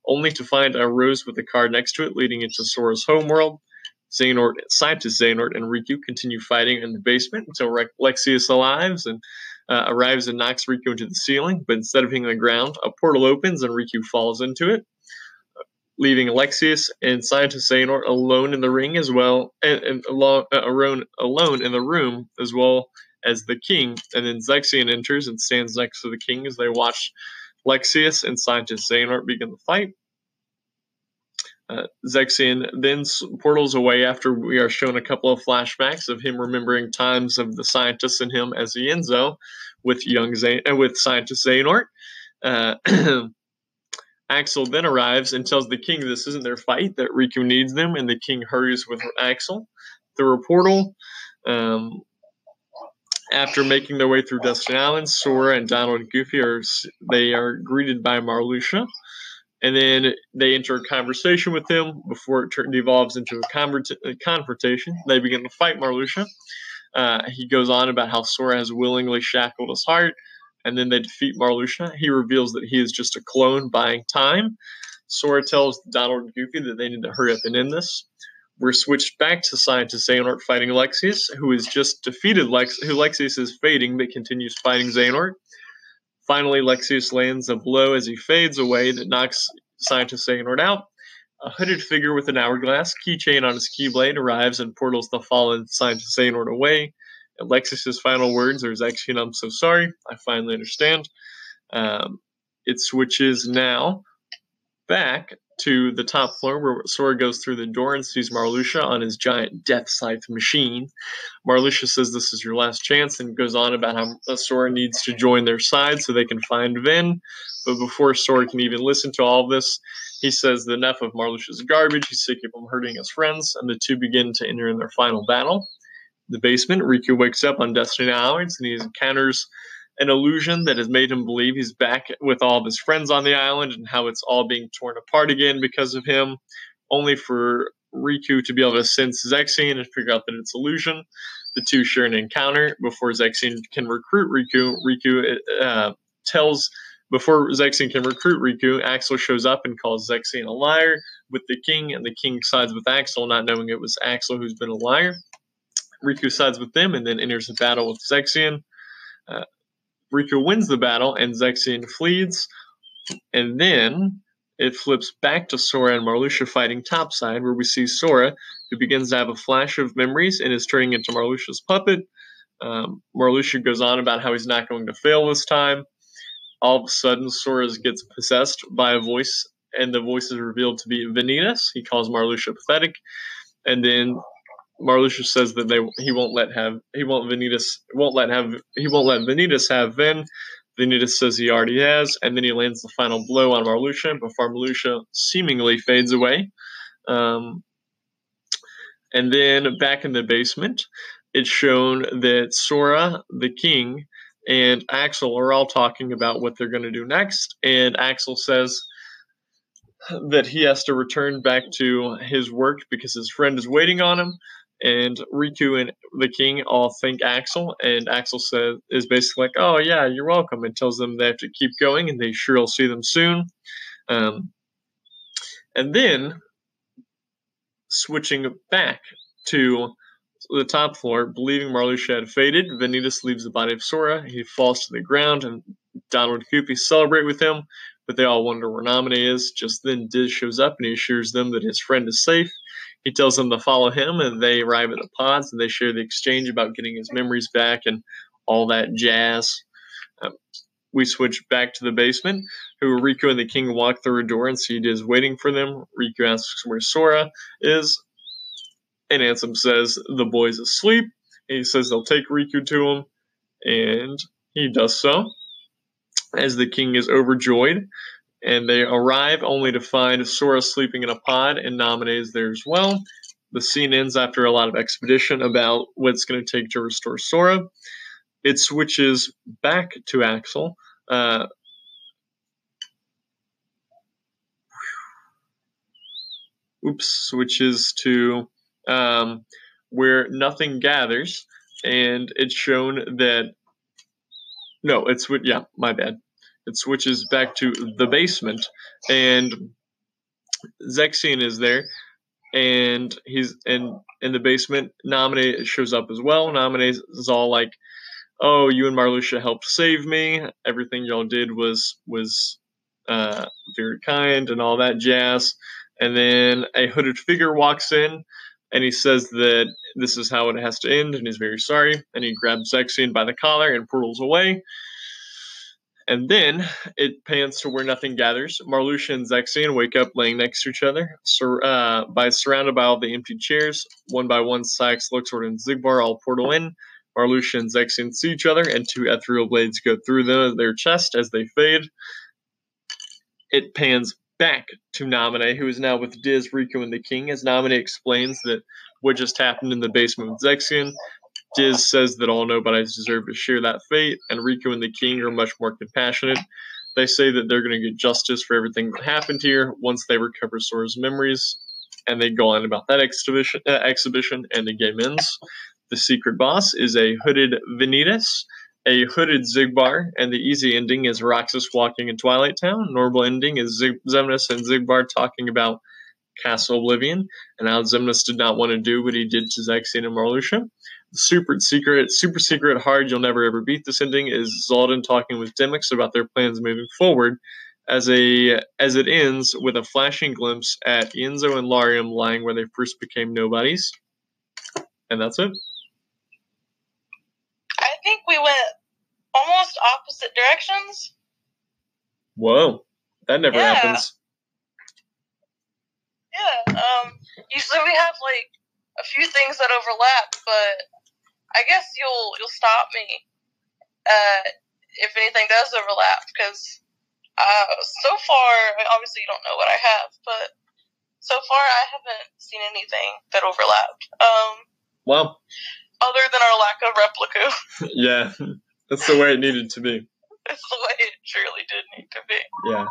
only to find a rose with a card next to it leading into Sora's homeworld. Xehanort, scientist Xehanort and Riku continue fighting in the basement until Re- Lexaeus arrives and uh, arrives and knocks Riku into the ceiling. But instead of hitting the ground, a portal opens and Riku falls into it, leaving Alexius and scientist Xehanort alone in the ring as well, and, and alone, uh, alone in the room as well as the king. And then Zexion enters and stands next to the king as they watch Lexaeus and scientist Xehanort begin the fight. Uh, Zexion then portals away after we are shown a couple of flashbacks of him remembering times of the scientists and him as Ienzo with young Zay- uh, with scientist Xehanort. Uh, Axel then arrives and tells the king this isn't their fight, that Riku needs them, and the king hurries with Axel through a portal. Um, after making their way through Destiny Island, Sora and Donald and Goofy are they are greeted by Marluxia, and then they enter a conversation with him before it devolves into a, a confrontation. They begin to fight Marluxia. Uh, he goes on about how Sora has willingly shackled his heart, and then they defeat Marluxia. He reveals that he is just a clone buying time. Sora tells Donald and Goofy that they need to hurry up and end this. We're switched back to scientist Xehanort fighting Alexius, who has just defeated Lex, who Lexaeus is fading but continues fighting Xehanort. Finally, Alexius lands a blow as he fades away that knocks Scientist Xehanort out. A hooded figure with an hourglass keychain on his keyblade arrives and portals the fallen Scientist Xehanort away. Alexis's final words are Zexion, I'm so sorry. I finally understand. Um, it switches now back to the top floor where Sora goes through the door and sees Marluxia on his giant death scythe machine. Marluxia says this is your last chance and goes on about how uh, Sora needs to join their side so they can find Ven. But before Sora can even listen to all of this, he says enough of Marluxia's garbage, he's sick of him hurting his friends, and the two begin to enter in their final battle. In the basement, Riku wakes up on Destiny Islands and he encounters an illusion that has made him believe he's back with all of his friends on the island and how it's all being torn apart again because of him, only for Riku to be able to sense Zexion and figure out that it's illusion. The two share an encounter before Zexion can recruit Riku. Riku uh, tells before Zexion can recruit Riku, Axel shows up and calls Zexion a liar with the king, and the king sides with Axel, not knowing it was Axel who's been a liar. Riku sides with them and then enters a battle with Zexion. Uh, Riku wins the battle and Zexion flees, and then it flips back to Sora and Marluxia fighting topside, where we see Sora, who begins to have a flash of memories and is turning into Marluxia's puppet. Um, Marluxia goes on about how he's not going to fail this time. All of a sudden, Sora gets possessed by a voice, and the voice is revealed to be Vanitas. He calls Marluxia pathetic, and then Marluxia says that they he won't let have he won't Vanitas won't let have he won't let Vanitas have Ven. Vanitas says he already has, and then he lands the final blow on Marluxia before Marluxia seemingly fades away. Um, and then back in the basement, it's shown that Sora, the king, and Axel are all talking about what they're going to do next. And Axel says that he has to return back to his work because his friend is waiting on him and Riku and the king all thank Axel, and Axel says is basically like, "Oh yeah, you're welcome," and tells them they have to keep going, and they sure will see them soon. Um, and then switching back to the top floor, believing Marluxia had faded. Vanitas leaves the body of Sora. He falls to the ground, and Donald and Goofy celebrate with him, but they all wonder where Naminé is. Just then, Diz shows up and he assures them that his friend is safe. He tells them to follow him, and they arrive at the pods and they share the exchange about getting his memories back and all that jazz. Um, we switch back to the basement. Who Riku and the king walk through a door and see Diz waiting for them. Riku asks where Sora is, and Ansem says the boy's asleep. He says they'll take Riku to him, and he does so. As the king is overjoyed, and they arrive only to find Sora sleeping in a pod, and Naminé is there as well. The scene ends after a lot of expedition about what it's going to take to restore Sora. It switches back to Axel. Uh, oops, switches to um, where nothing gathers, and it's shown that no, it's yeah, my bad. It switches back to the basement, and Zexion is there, and he's in in the basement. Naminé shows up as well. Naminé is all like, "Oh, you and Marluxia helped save me. Everything y'all did was was uh, very kind and all that jazz." And then a hooded figure walks in, and he says that this is how it has to end, and he's very sorry. And he grabs Zexion by the collar and portals away. And then it pans to where nothing gathers. Marluxia and Zexion wake up laying next to each other, sur- uh, by surrounded by all the empty chairs. One by one, Saïx, Luxord, and Xigbar all portal in. Marluxia and Zexion see each other, and two ethereal blades go through them, their chest as they fade. It pans back to Naminé, who is now with Diz, Riku, and the King, as Naminé explains that what just happened in the basement with Zexion. Diz says that all nobodies deserve to share that fate, and Riku and the King are much more compassionate. They say that they're going to get justice for everything that happened here once they recover Sora's memories, and they go on about that exhibition, uh, exhibition and the game ends. The secret boss is a hooded Vanitas, a hooded Xigbar, and the easy ending is Roxas walking in Twilight Town. Normal ending is Zig- Xemnas and Xigbar talking about Castle Oblivion, and how Xemnas did not want to do what he did to Zexion and Marluxia. Super secret, super secret, hard, you'll never ever beat this ending is Xaldin talking with Demyx about their plans moving forward. As a as it ends with a flashing glimpse at Ienzo and Larium lying where they first became nobodies, and that's it. I think we went almost opposite directions. Whoa, that never Yeah. happens. Yeah. Um. Usually we have like a few things that overlap, but I guess you'll you'll stop me uh, if anything does overlap because uh, so far, obviously you don't know what I have, but so far I haven't seen anything that overlapped. Um. Well, Other than our lack of replica, yeah, that's the way it needed to be. it's the way it truly did need to be. Yeah.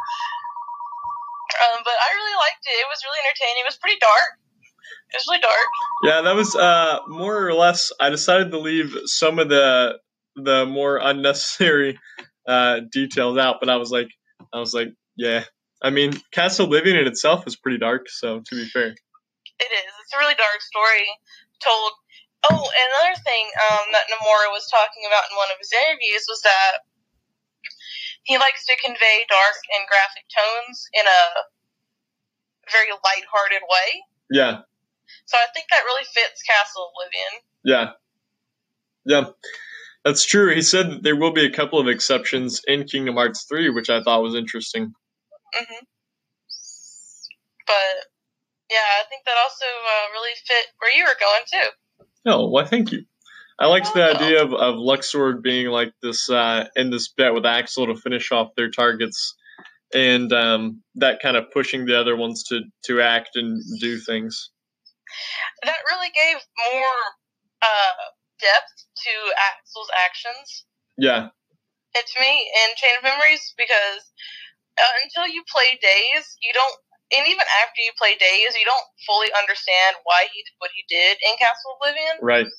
Um, but I really liked it. It was really entertaining. It was pretty dark. It was really dark. Yeah, that was uh, more or less. I decided to leave some of the the more unnecessary uh, details out, but I was like, I was like, yeah. I mean, Castle Living in itself is pretty dark. So to be fair, It is. It's a really dark story told. Oh, and another thing um, that Nomura was talking about in one of his interviews was that he likes to convey dark and graphic tones in a very lighthearted way. yeah, So I think that really fits Castle Oblivion. yeah, yeah. That's true. He said that there will be a couple of exceptions in Kingdom Hearts 3, which I thought was interesting. hmm But yeah, I think that also uh, really fit where you were going too. Oh, well, thank you. I liked the idea of, of Luxord being like this uh, in this bet with Axel to finish off their targets, and um, that kind of pushing the other ones to to act and do things. That really gave more uh, depth to Axel's actions. Yeah, it to me in Chain of Memories because uh, until you play Days, you don't, and even after you play Days, you don't fully understand why he did what he did in Castle Oblivion right.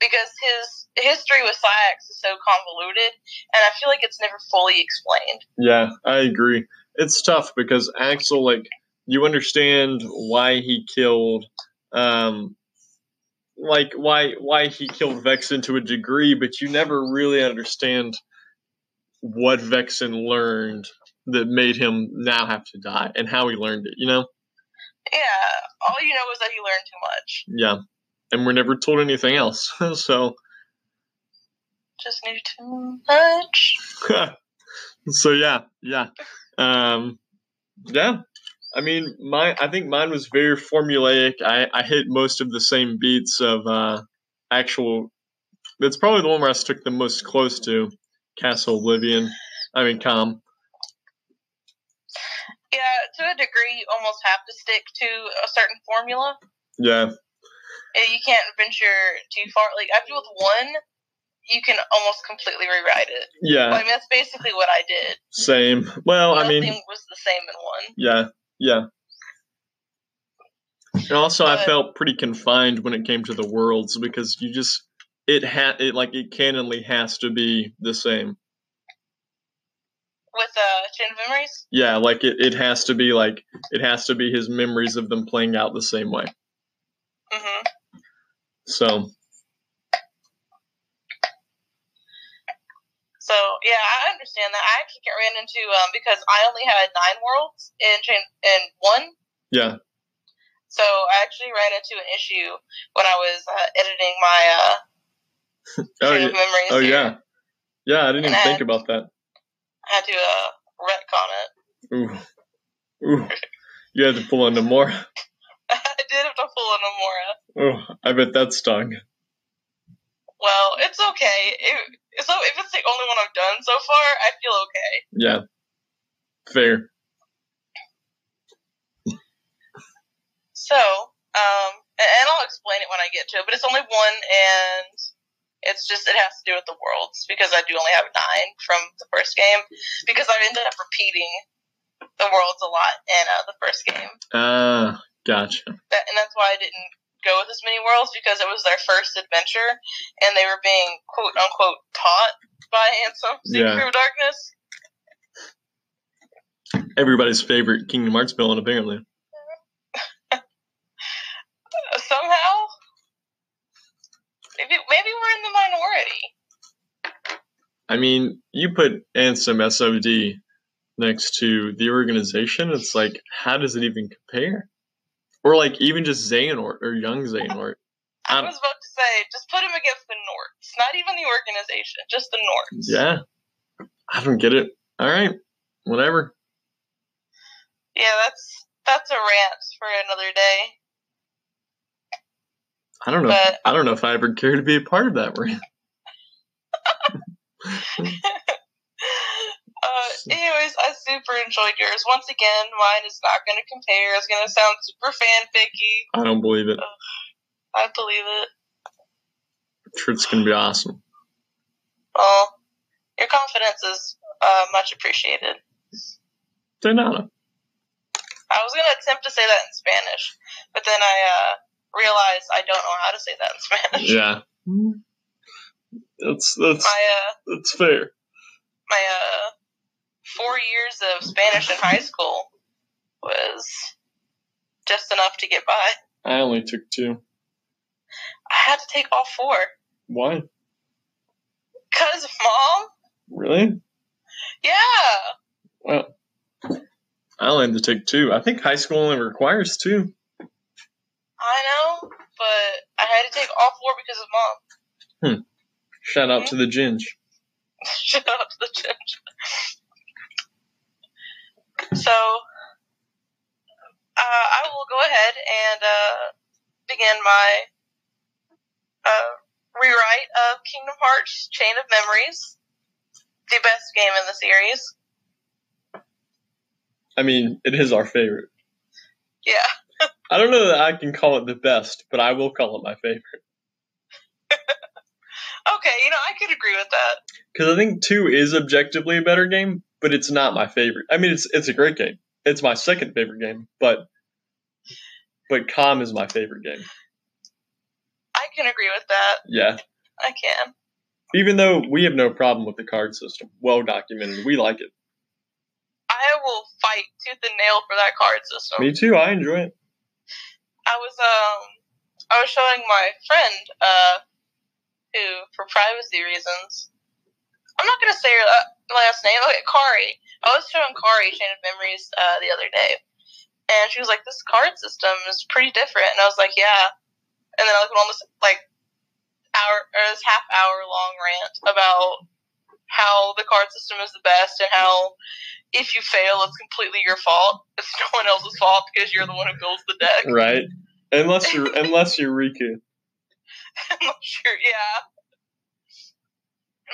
because his history with Saïx is so convoluted, and I feel like it's never fully explained. Yeah, I agree. It's tough because Axel, like, you understand why he killed um, like why why he killed Vexen to a degree, but you never really understand what Vexen learned that made him now have to die and how he learned it. You know? Yeah. All you know is that he learned too much. Yeah, and we're never told anything else. so Just knew too much. so yeah, yeah, um, yeah. I mean, my I think mine was very formulaic. I, I hit most of the same beats of uh, actual. That's probably the one where I stuck the most close to Castle Oblivion. I mean, CoM. Yeah, to a degree, you almost have to stick to a certain formula. Yeah, You can't venture too far. Like I feel with one, you can almost completely rewrite it. yeah, I mean, that's basically what I did. same. Well, I Nothing mean, was the same in one. yeah, yeah. And also, I felt pretty confined when it came to the worlds because you just it had it like it canonly has to be the same. With uh, Chain of Memories, Yeah, like it, it has to be like it has to be his memories of them playing out the same way. hmm So so yeah, I understand that. I actually ran into um because I only had nine worlds in Chain in one, yeah, so I actually ran into an issue when I was uh, editing my uh, oh yeah, Memories. oh here. yeah, yeah. I didn't even And think I- about that. I had to uh, retcon it. Ooh, ooh. You had to pull into more. I did have to pull in Amora. Oh, I bet that stung. Well, it's okay. If, so if it's the only one I've done so far, I feel okay. Yeah, fair. So, um, and, and I'll explain it when I get to it, but it's only one, and it's just, it has to do with the worlds, because I do only have nine from the first game, because I ended up repeating the worlds a lot in uh, the first game. Ah, gotcha. That, and that's why I didn't go with as many worlds, because it was their first adventure, and they were being quote unquote taught by Ansem Secret Yeah. of Darkness. Everybody's favorite Kingdom Hearts villain, apparently. somehow. Maybe maybe we're in the minority. I mean, you put Ansem SOD next to the organization, it's like, how does it even compare? Or like even just Xehanort or young Xehanort. I Um, was about to say, just put him against the Norts. Not even the organization, just the Norts. Yeah. I don't get it. All right. Whatever. Yeah, that's that's a rant for another day. I don't know. But- I don't know if I ever care to be a part of that rant. Uh, anyways, I super enjoyed yours. Once again, mine is not going to compare. It's going to sound super fanficky. I don't believe it. I believe it. I'm gonna be awesome. Well, your confidence is uh, much appreciated. De nada. I was going to attempt to say that in Spanish, but then I uh, realized I don't know how to say that in Spanish. Yeah. That's that's My uh, that's fair. my uh, four years of Spanish in high school was just enough to get by. I only took two. I had to take all four. Why? Cause mom, Really? yeah, Well, I only had to take two. I think high school only requires two. I know, but I had to take all four because of mom. Hmm. Shout out to the Ginge. Shout out to the judge. So, uh, I will go ahead and uh, begin my uh, rewrite of Kingdom Hearts Chain of Memories, the best game in the series. I mean, it is our favorite. Yeah, I don't know that I can call it the best, but I will call it my favorite. okay, you know, I could agree with that. Because I think two is objectively a better game, but it's not my favorite. I mean, it's it's a great game. It's my second favorite game, but but CoM is my favorite game. I can agree with that. Yeah. I can. Even though we have no problem with the card system, well documented, we like it. I will fight tooth and nail for that card system. Me too. I enjoy it. I was um I was showing my friend, uh, who, for privacy reasons, I'm not gonna say her last name. Okay, Kari. I was showing Kari Chain of Memories uh, the other day, and she was like, "This card system is pretty different," and I was like, "Yeah." And then I went on this like hour or this half hour long rant about how the card system is the best and how if you fail, it's completely your fault. It's no one else's fault because you're the one who builds the deck. Right. Unless you're unless you're Riku. unless you're yeah.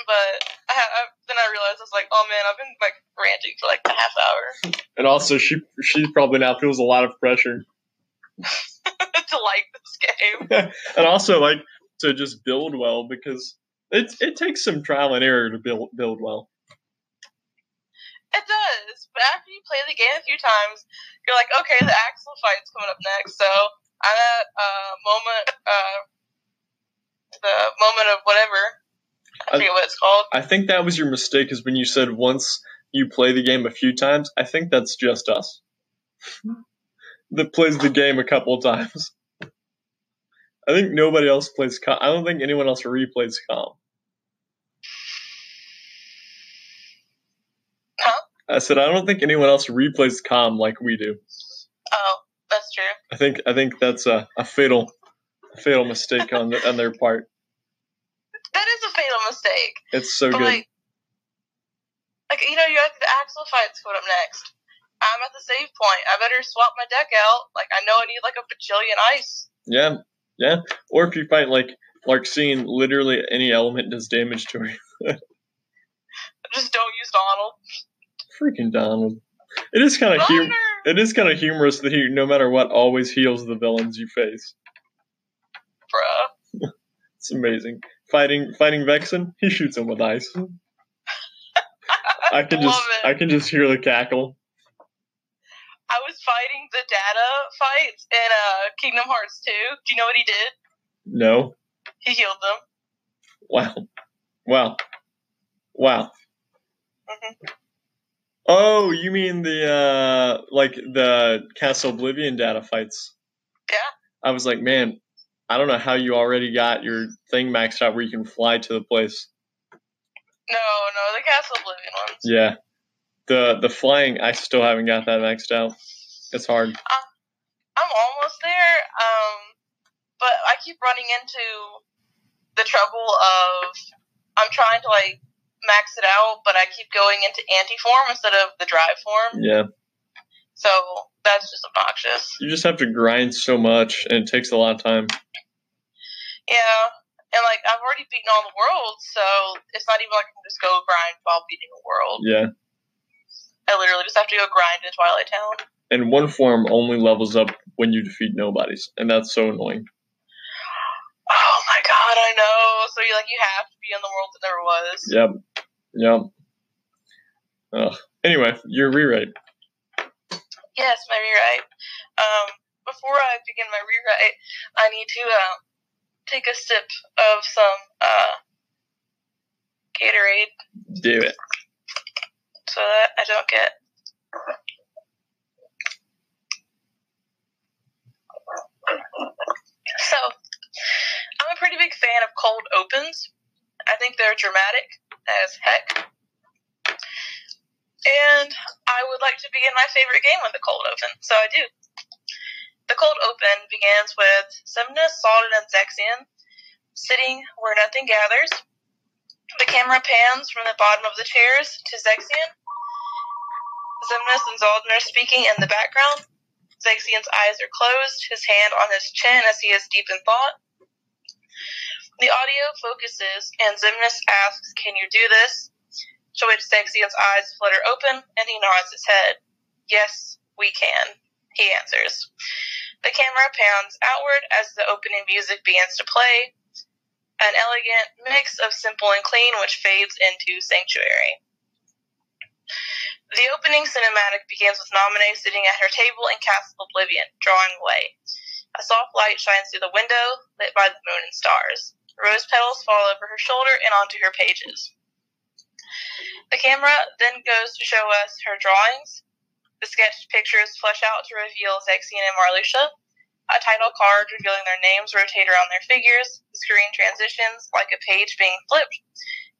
But I, I, then I realized I was like, oh man, I've been like ranting for like a half hour. And also, she she probably now feels a lot of pressure to like this game. and also like to just build well because it it takes some trial and error to build build well. It does, but after you play the game a few times, you're like, okay, the Axel fight's coming up next, so I'm at a uh, moment, uh, the moment of whatever. I forget what it's called. I think that was your mistake, is when you said once you play the game a few times. I think that's just us hmm. that plays the game a couple of times. I think nobody else plays CoM. I don't think anyone else replays CoM. Huh? I said I don't think anyone else replays CoM like we do. Oh, that's true. I think I think that's a, a fatal a fatal mistake on the, on their part. That is a fatal mistake. It's so But good. like, like you know, you have the Axel fight's coming up next. I'm at the save point. I better swap my deck out. Like I know I need like a bajillion ice. Yeah, yeah. Or if you fight like Larxene, literally any element does damage to her. Just don't use Donald. Freaking Donald. It is kind of hum- it is kind of humorous that he, no matter what, always heals the villains you face. Bruh. It's amazing. Fighting fighting Vexen, he shoots him with ice. I can just Love it. I can just hear the cackle. I was fighting the data fights in uh, Kingdom Hearts 2. Do you know what he did? No. He healed them. Wow. Wow. Wow. Mhm. Oh, you mean the uh like the Castle Oblivion data fights? Yeah. I was like, man, I don't know how you already got your thing maxed out where you can fly to the place. No, no, the Castle Oblivion ones. Yeah. The the flying I still haven't got that maxed out. It's hard. I'm almost there, um, but I keep running into the trouble of I'm trying to like max it out, but I keep going into anti form instead of the drive form. Yeah. So that's just obnoxious. You just have to grind so much and it takes a lot of time. Yeah. And like I've already beaten all the worlds, so it's not even like I can just go grind while beating a world. Yeah. I literally just have to go grind in Twilight Town. And one form only levels up when you defeat nobodies, and that's so annoying. Oh my god, I know. So you like you have to be in the world that never was. Yep. Yep. Ugh. Anyway, your rewrite. Yes, my rewrite. Um, before I begin my rewrite, I need to uh, take a sip of some uh, Gatorade Do it. so that I don't get. So, I'm a pretty big fan of cold opens. I think they're dramatic as heck. And I would like to begin my favorite game with the cold open, so I do. The cold open begins with Xemnas, Xaldin, and Zexion sitting where nothing gathers. The camera pans from the bottom of the chairs to Zexion. Xemnas and Xaldin are speaking in the background. Zexion's eyes are closed, his hand on his chin as he is deep in thought. The audio focuses, and Xemnas asks, Can you do this? Zexion's eyes flutter open, and he nods his head. Yes, we can, he answers. The camera pans outward as the opening music begins to play, an elegant mix of simple and clean, which fades into Sanctuary. The opening cinematic begins with Naminé sitting at her table in Castle Oblivion, drawing away. A soft light shines through the window, lit by the moon and stars. Rose petals fall over her shoulder and onto her pages. The camera then goes to show us her drawings. The sketched pictures flesh out to reveal Zexion and Marluxia. A title card revealing their names rotate around their figures. The screen transitions like a page being flipped,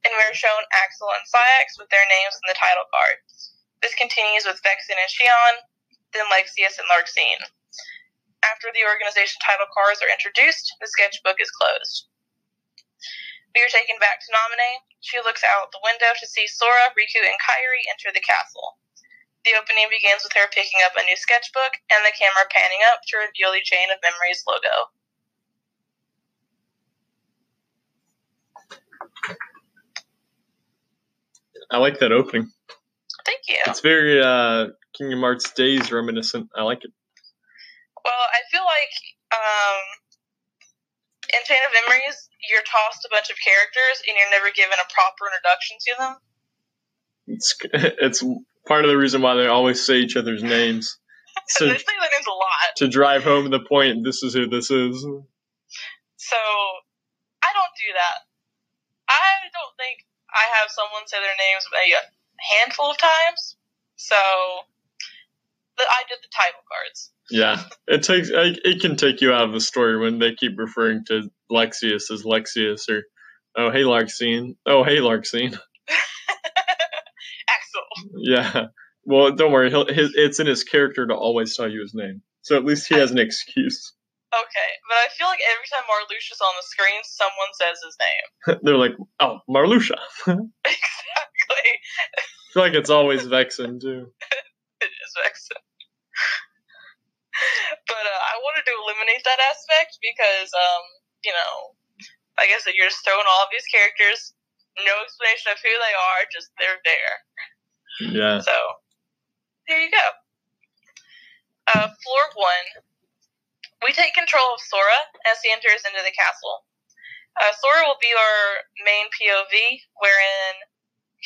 and we're shown Axel and Saïx with their names in the title card. This continues with Vexen and Xion, then Lexaeus and Larxene. After the organization title cards are introduced, the sketchbook is closed. We are taken back to Naminé. She looks out the window to see Sora, Riku, and Kairi enter the castle. The opening begins with her picking up a new sketchbook and the camera panning up to reveal the Chain of Memories logo. I like that opening. Thank you. It's very uh, Kingdom Hearts Days reminiscent. I like it. Well, I feel like um, in Chain of Memories, you're tossed a bunch of characters and you're never given a proper introduction to them. It's it's part of the reason why they always say each other's names. So, they say their names a lot. To drive home the point, this is who this is. So, I don't do that. I don't think I have someone say their names a handful of times. So, I did the title cards. Yeah, it takes it can take you out of the story when they keep referring to Lexaeus as Lexaeus or oh hey Larxene, oh hey Larxene. Axel. Yeah. Well, don't worry. He'll, his, it's in his character to always tell you his name, so at least he has an excuse. Okay, but I feel like every time Marluxia's on the screen, someone says his name. They're like, "Oh, Marluxia." exactly. I feel like it's always Vexen too. Vexen. but uh, I wanted to eliminate that aspect because, um, you know, like I said, you're just throwing all of these characters, no explanation of who they are, just they're there. Yeah. So here you go. Uh, floor one. We take control of Sora as he enters into the castle. Uh, Sora will be our main POV, wherein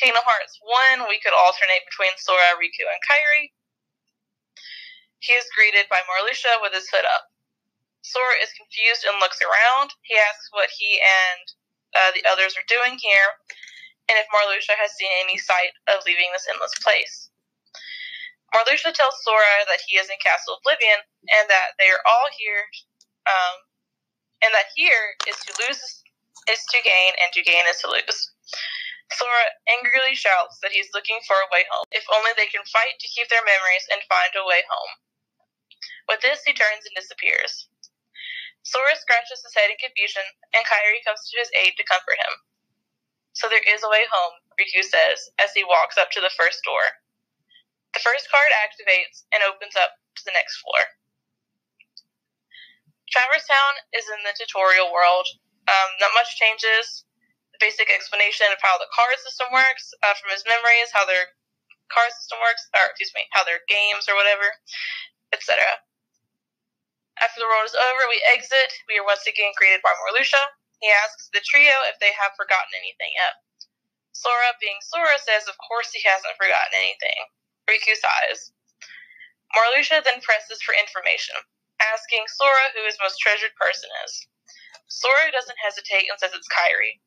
Kingdom Hearts 1, we could alternate between Sora, Riku, and Kairi. He is greeted by Marluxia with his hood up. Sora is confused and looks around. He asks what he and uh, the others are doing here, and if Marluxia has seen any sight of leaving this endless place. Marluxia tells Sora that he is in Castle Oblivion and that they are all here, um, and that here is to lose is to gain and to gain is to lose. Sora angrily shouts that he's looking for a way home, if only they can fight to keep their memories and find a way home. With this, he turns and disappears. Sora scratches his head in confusion, and Kairi comes to his aid to comfort him. So there is a way home, Riku says as he walks up to the first door. The first card activates and opens up to the next floor. Traverse Town is in the tutorial world. Um, not much changes. Basic explanation of how the card system works uh, from his memories, how their card system works, or excuse me, how their games or whatever, etc. After the world is over, we exit. We are once again greeted by Marluxia. He asks the trio if they have forgotten anything yet. Sora, being Sora, says of course he hasn't forgotten anything. Riku sighs. Marluxia then presses for information, asking Sora who his most treasured person is. Sora doesn't hesitate and says it's Kairi.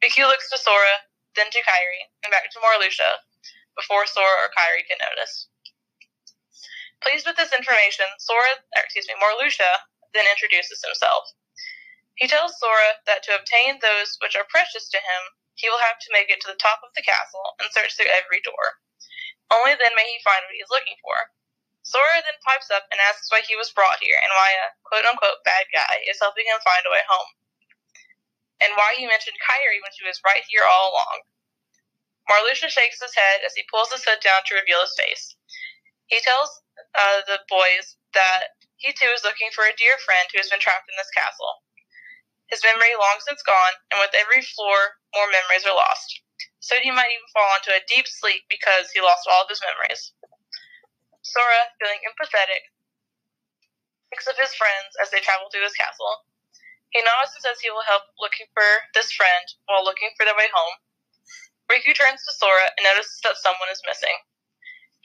Riku looks to Sora, then to Kairi, and back to Marluxia, before Sora or Kairi can notice. Pleased with this information, Sora, or excuse me, Marluxia then introduces himself. He tells Sora that to obtain those which are precious to him, he will have to make it to the top of the castle and search through every door. Only then may he find what he is looking for. Sora then pipes up and asks why he was brought here and why a quote unquote bad guy is helping him find a way home. And why you mentioned Kairi when she was right here all along. Marluxia shakes his head as he pulls his hood down to reveal his face. He tells uh, the boys that he too is looking for a dear friend who has been trapped in this castle. His memory long since gone, and with every floor, more memories are lost so he might even fall into a deep sleep because he lost all of his memories. Sora, feeling empathetic, thinks of his friends as they travel through his castle. He nods and says he will help looking for this friend while looking for their way home. Riku turns to Sora and notices that someone is missing.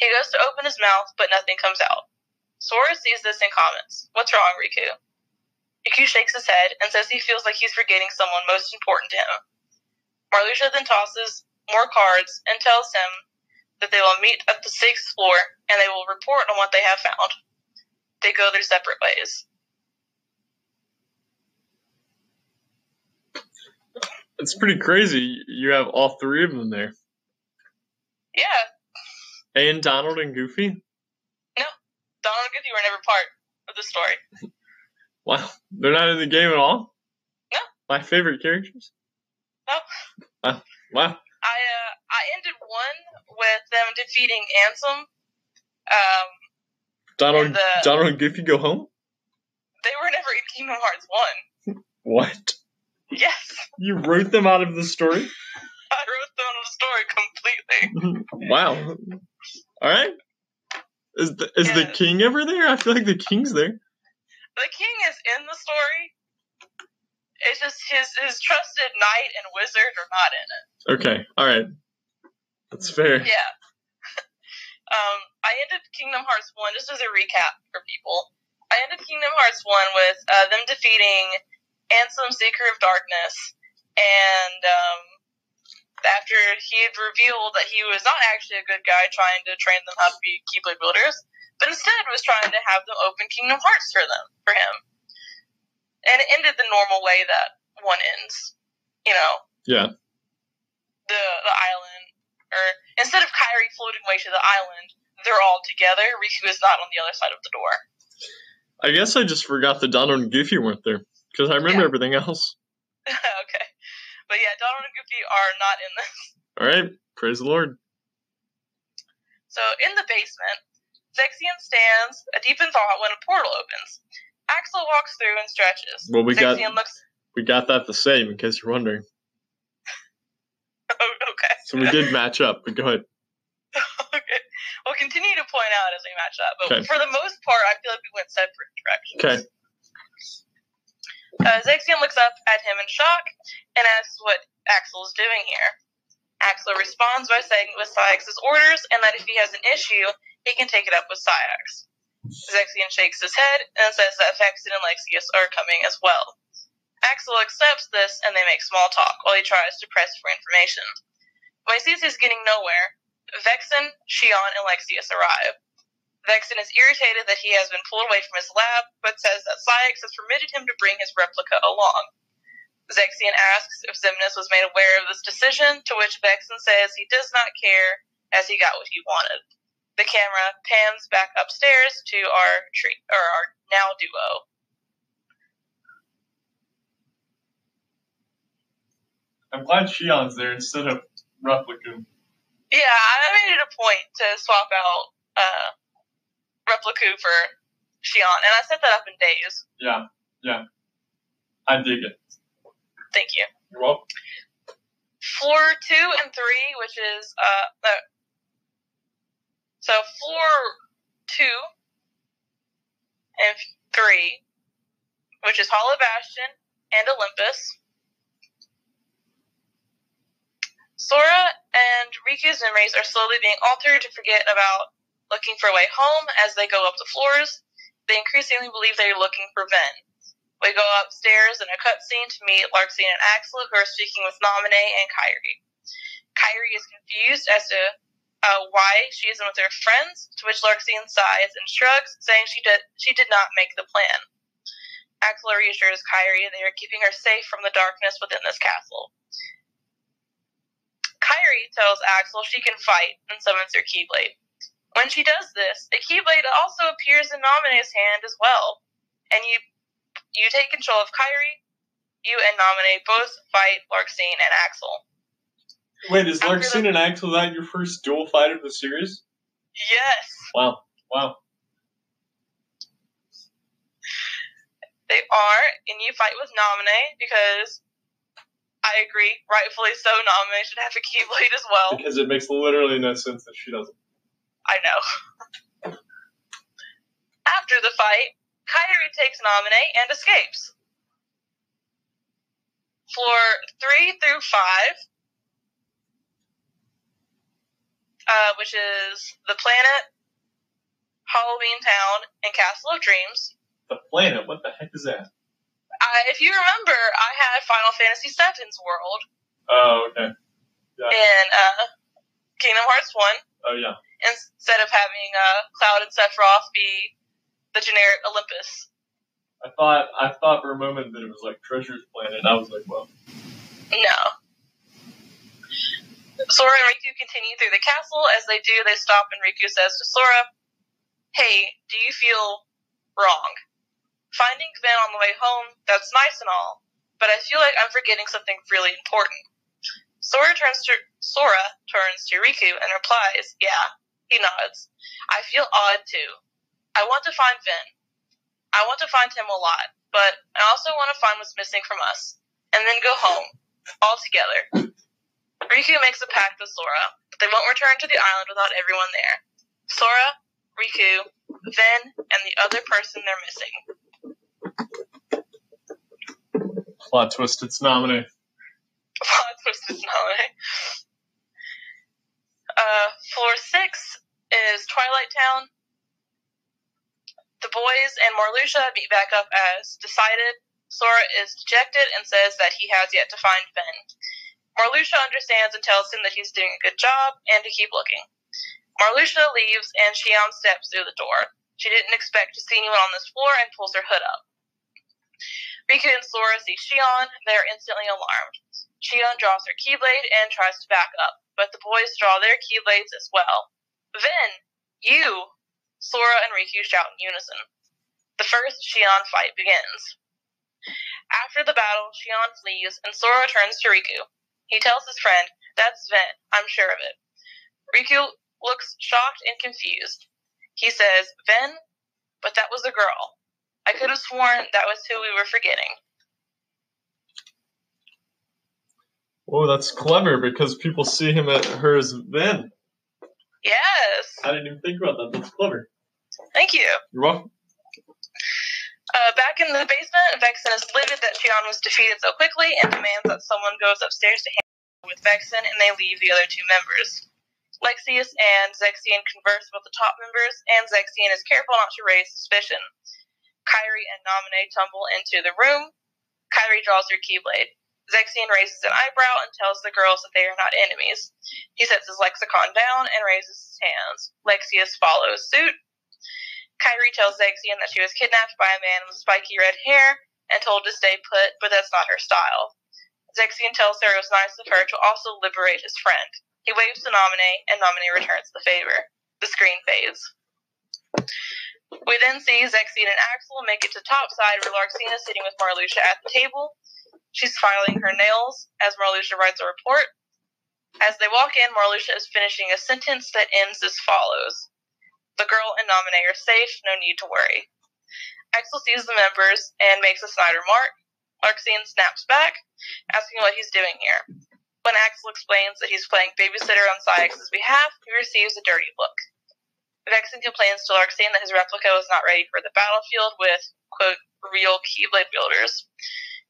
He goes to open his mouth, but nothing comes out. Sora sees this and comments, What's wrong, Riku? Riku shakes his head and says he feels like he's forgetting someone most important to him. Marluxia then tosses more cards and tells him that they will meet at the sixth floor and they will report on what they have found. They go their separate ways. It's pretty crazy. You have all three of them there. Yeah, And Donald and Goofy. No. Donald and Goofy were never part of the story. Wow, they're not in the game at all. No. My favorite characters. No. Wow. Wow. I uh, I ended one with them defeating Ansem. Um, Donald, the- Donald and Goofy go home. they were never in Kingdom Hearts one. What? Yes, You wrote them out of the story? I wrote them out of the story completely. wow. All right. Is the is the king ever there? I feel like the king's there. The king is in the story. It's just his his trusted knight and wizard are not in it. Okay. All right. That's fair. Yeah. um, I ended Kingdom Hearts 1, just as a recap for people. I ended Kingdom Hearts 1 with uh, them defeating Ansem, Seeker of Darkness, and um, after he had revealed that he was not actually a good guy trying to train them how to be Keyblade wielders, but instead was trying to have them open Kingdom Hearts for them, for him. And it ended the normal way that one ends. You know, Yeah. the the island, or instead of Kairi floating away to the island, they're all together. Riku is not on the other side of the door. I guess I just forgot that Donald and Goofy weren't there because I remember Yeah. everything else. okay, but yeah, Donald and Goofy are not in this. All right. Praise the Lord. So in the basement, Zexion stands a deep in thought when a portal opens. Axel walks through and stretches. Well, we got Zexion looks. we got that the same in case you're wondering. Oh, okay. So we did match up. But go ahead. okay. We'll continue to point out as we match up, but Okay. for the most part, I feel like we went separate directions. Okay. Uh, looks up at him in shock and asks what Axel's doing here. Axel responds by saying it was Saïx's orders and that if he has an issue, he can take it up with Saïx. Zexion shakes his head and says that Vexen and Lexaeus are coming as well. Axel accepts this and they make small talk while he tries to press for information. When he sees he's getting nowhere, Vexen, Xion, and Lexaeus arrive. Vexen is irritated that he has been pulled away from his lab, but says that Saïx has permitted him to bring his replica along. Zexion asks if Xemnas was made aware of this decision, to which Vexen says he does not care, as he got what he wanted. The camera pans back upstairs to our tree, or our now duo. I'm glad Xion's there instead of Repliku. Yeah, I made it a point to swap out uh, For Xion, and I set that up in days. Yeah. Yeah. I dig it. Thank you. You're welcome. floor two and three, which is uh, the so floor two and three, which is Hollow Bastion and Olympus. Sora and Riku's memories are slowly being altered to forget about looking for a way home as they go up the floors. They increasingly believe they are looking for Ven. We go upstairs in a cutscene to meet Larxene and Axel, who are speaking with Naminé and Kairi. Kairi is confused as to uh, why she isn't with her friends, to which Larxene sighs and shrugs, saying she did she did not make the plan. Axel reassures Kairi they are keeping her safe from the darkness within this castle. Kairi tells Axel she can fight and summons her Keyblade. When she does this, a Keyblade also appears in Naminé's hand as well, and you you take control of Kairi. You and Naminé both fight Larxene and Axel. Wait, is After Larxene the- and Axel that your first dual fight of the series? Yes, Wow. Wow. they are, and you fight with Naminé because I agree, rightfully so. Naminé should have a Keyblade as well. Because it makes literally no sense that she doesn't. I know. After the fight, Kairi takes Naminé and escapes. Floor three through five, uh, which is the planet, Halloween Town, and Castle of Dreams. The planet? What the heck is that? Uh, if you remember, I had Final Fantasy VII's world Oh, okay. in uh, Kingdom Hearts 1 Oh, yeah. Instead of having uh, Cloud and Sephiroth be the generic Olympus. I thought I thought for a moment that it was like Treasure's Planet. I was like, well, No. Sora and Riku continue through the castle. As they do, they stop and Riku says to Sora, Hey, do you feel wrong? Finding Ven on the way home, that's nice and all, but I feel like I'm forgetting something really important. Sora turns to Sora turns to Riku and replies, Yeah. He nods. I feel odd too. I want to find Ven. I want to find him a lot, but I also want to find what's missing from us, and then go home, all together. Riku makes a pact with Sora, but they won't return to the island without everyone there. Sora, Riku, Ven, and the other person they're missing. Plot twist, it's nominated. Plot twist is nominated. Uh, floor six is Twilight Town. The boys and Marluxia meet back up as decided. Sora is dejected and says that he has yet to find Ven. Marluxia understands and tells him that he's doing a good job and to keep looking. Marluxia leaves and Xion steps through the door. She didn't expect to see anyone on this floor and pulls her hood up. Riku and Sora see Xion. They are instantly alarmed. Xion draws her keyblade and tries to back up, but the boys draw their keyblades as well. Ven, you! Sora and Riku shout in unison. The first Xion fight begins. After the battle, Xion flees and Sora turns to Riku. He tells his friend, That's Ven, I'm sure of it. Riku looks shocked and confused. He says, Ven? But that was a girl. I could have sworn that was who we were forgetting. Oh, that's clever because people see him at hers Ven. Yes. I didn't even think about that. That's clever. Thank you. You're welcome. Uh, back in the basement, Vexen is livid that Xion was defeated so quickly and demands that someone goes upstairs to handle with Vexen, and they leave the other two members. Lexaeus and Zexion converse with the top members, and Zexion is careful not to raise suspicion. Kairi and Naminé tumble into the room. Kairi draws her keyblade. Zexion raises an eyebrow and tells the girls that they are not enemies. He sets his lexicon down and raises his hands. Lexaeus follows suit. Kairi tells Zexion that she was kidnapped by a man with spiky red hair and told to stay put, but that's not her style. Zexion tells her it was nice of her to also liberate his friend. He waves to Naminé, and Naminé returns the favor. The screen fades. We then see Zexion and Axel make it to topside where Larxene is sitting with Marluxia at the table. She's filing her nails as Marluxia writes a report. As they walk in, Marluxia is finishing a sentence that ends as follows The girl and Naminé are safe, no need to worry. Axel sees the members and makes a snide remark. Larxene snaps back, asking what he's doing here. When Axel explains that he's playing babysitter on Saïx's behalf, he receives a dirty look. Vexen complains to Larxene that his replica was not ready for the battlefield with, quote, real Keyblade wielders,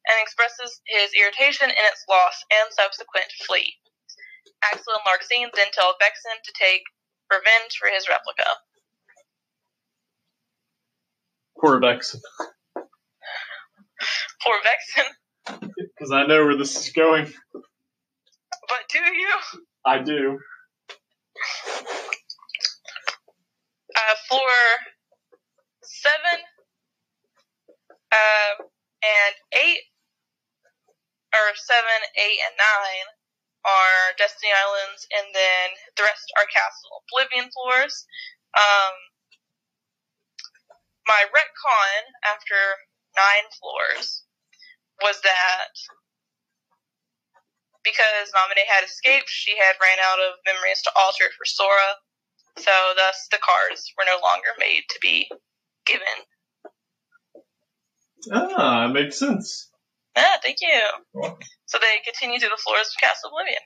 and expresses his irritation in its loss and subsequent flee. Axel and Larxene then tell Vexen to take revenge for his replica. Poor Vexen. Poor Vexen. Because I know where this is going. But do you? I do. Uh, floor seven uh, and eight, or seven, eight, and nine are Destiny Islands, and then the rest are Castle Oblivion floors. Um, my retcon after nine floors was that because Naminé had escaped, she had ran out of memories to alter for Sora, so thus the cards were no longer made to be given. Ah, makes sense. Yeah, thank you. So they continue through the floors of Castle Oblivion.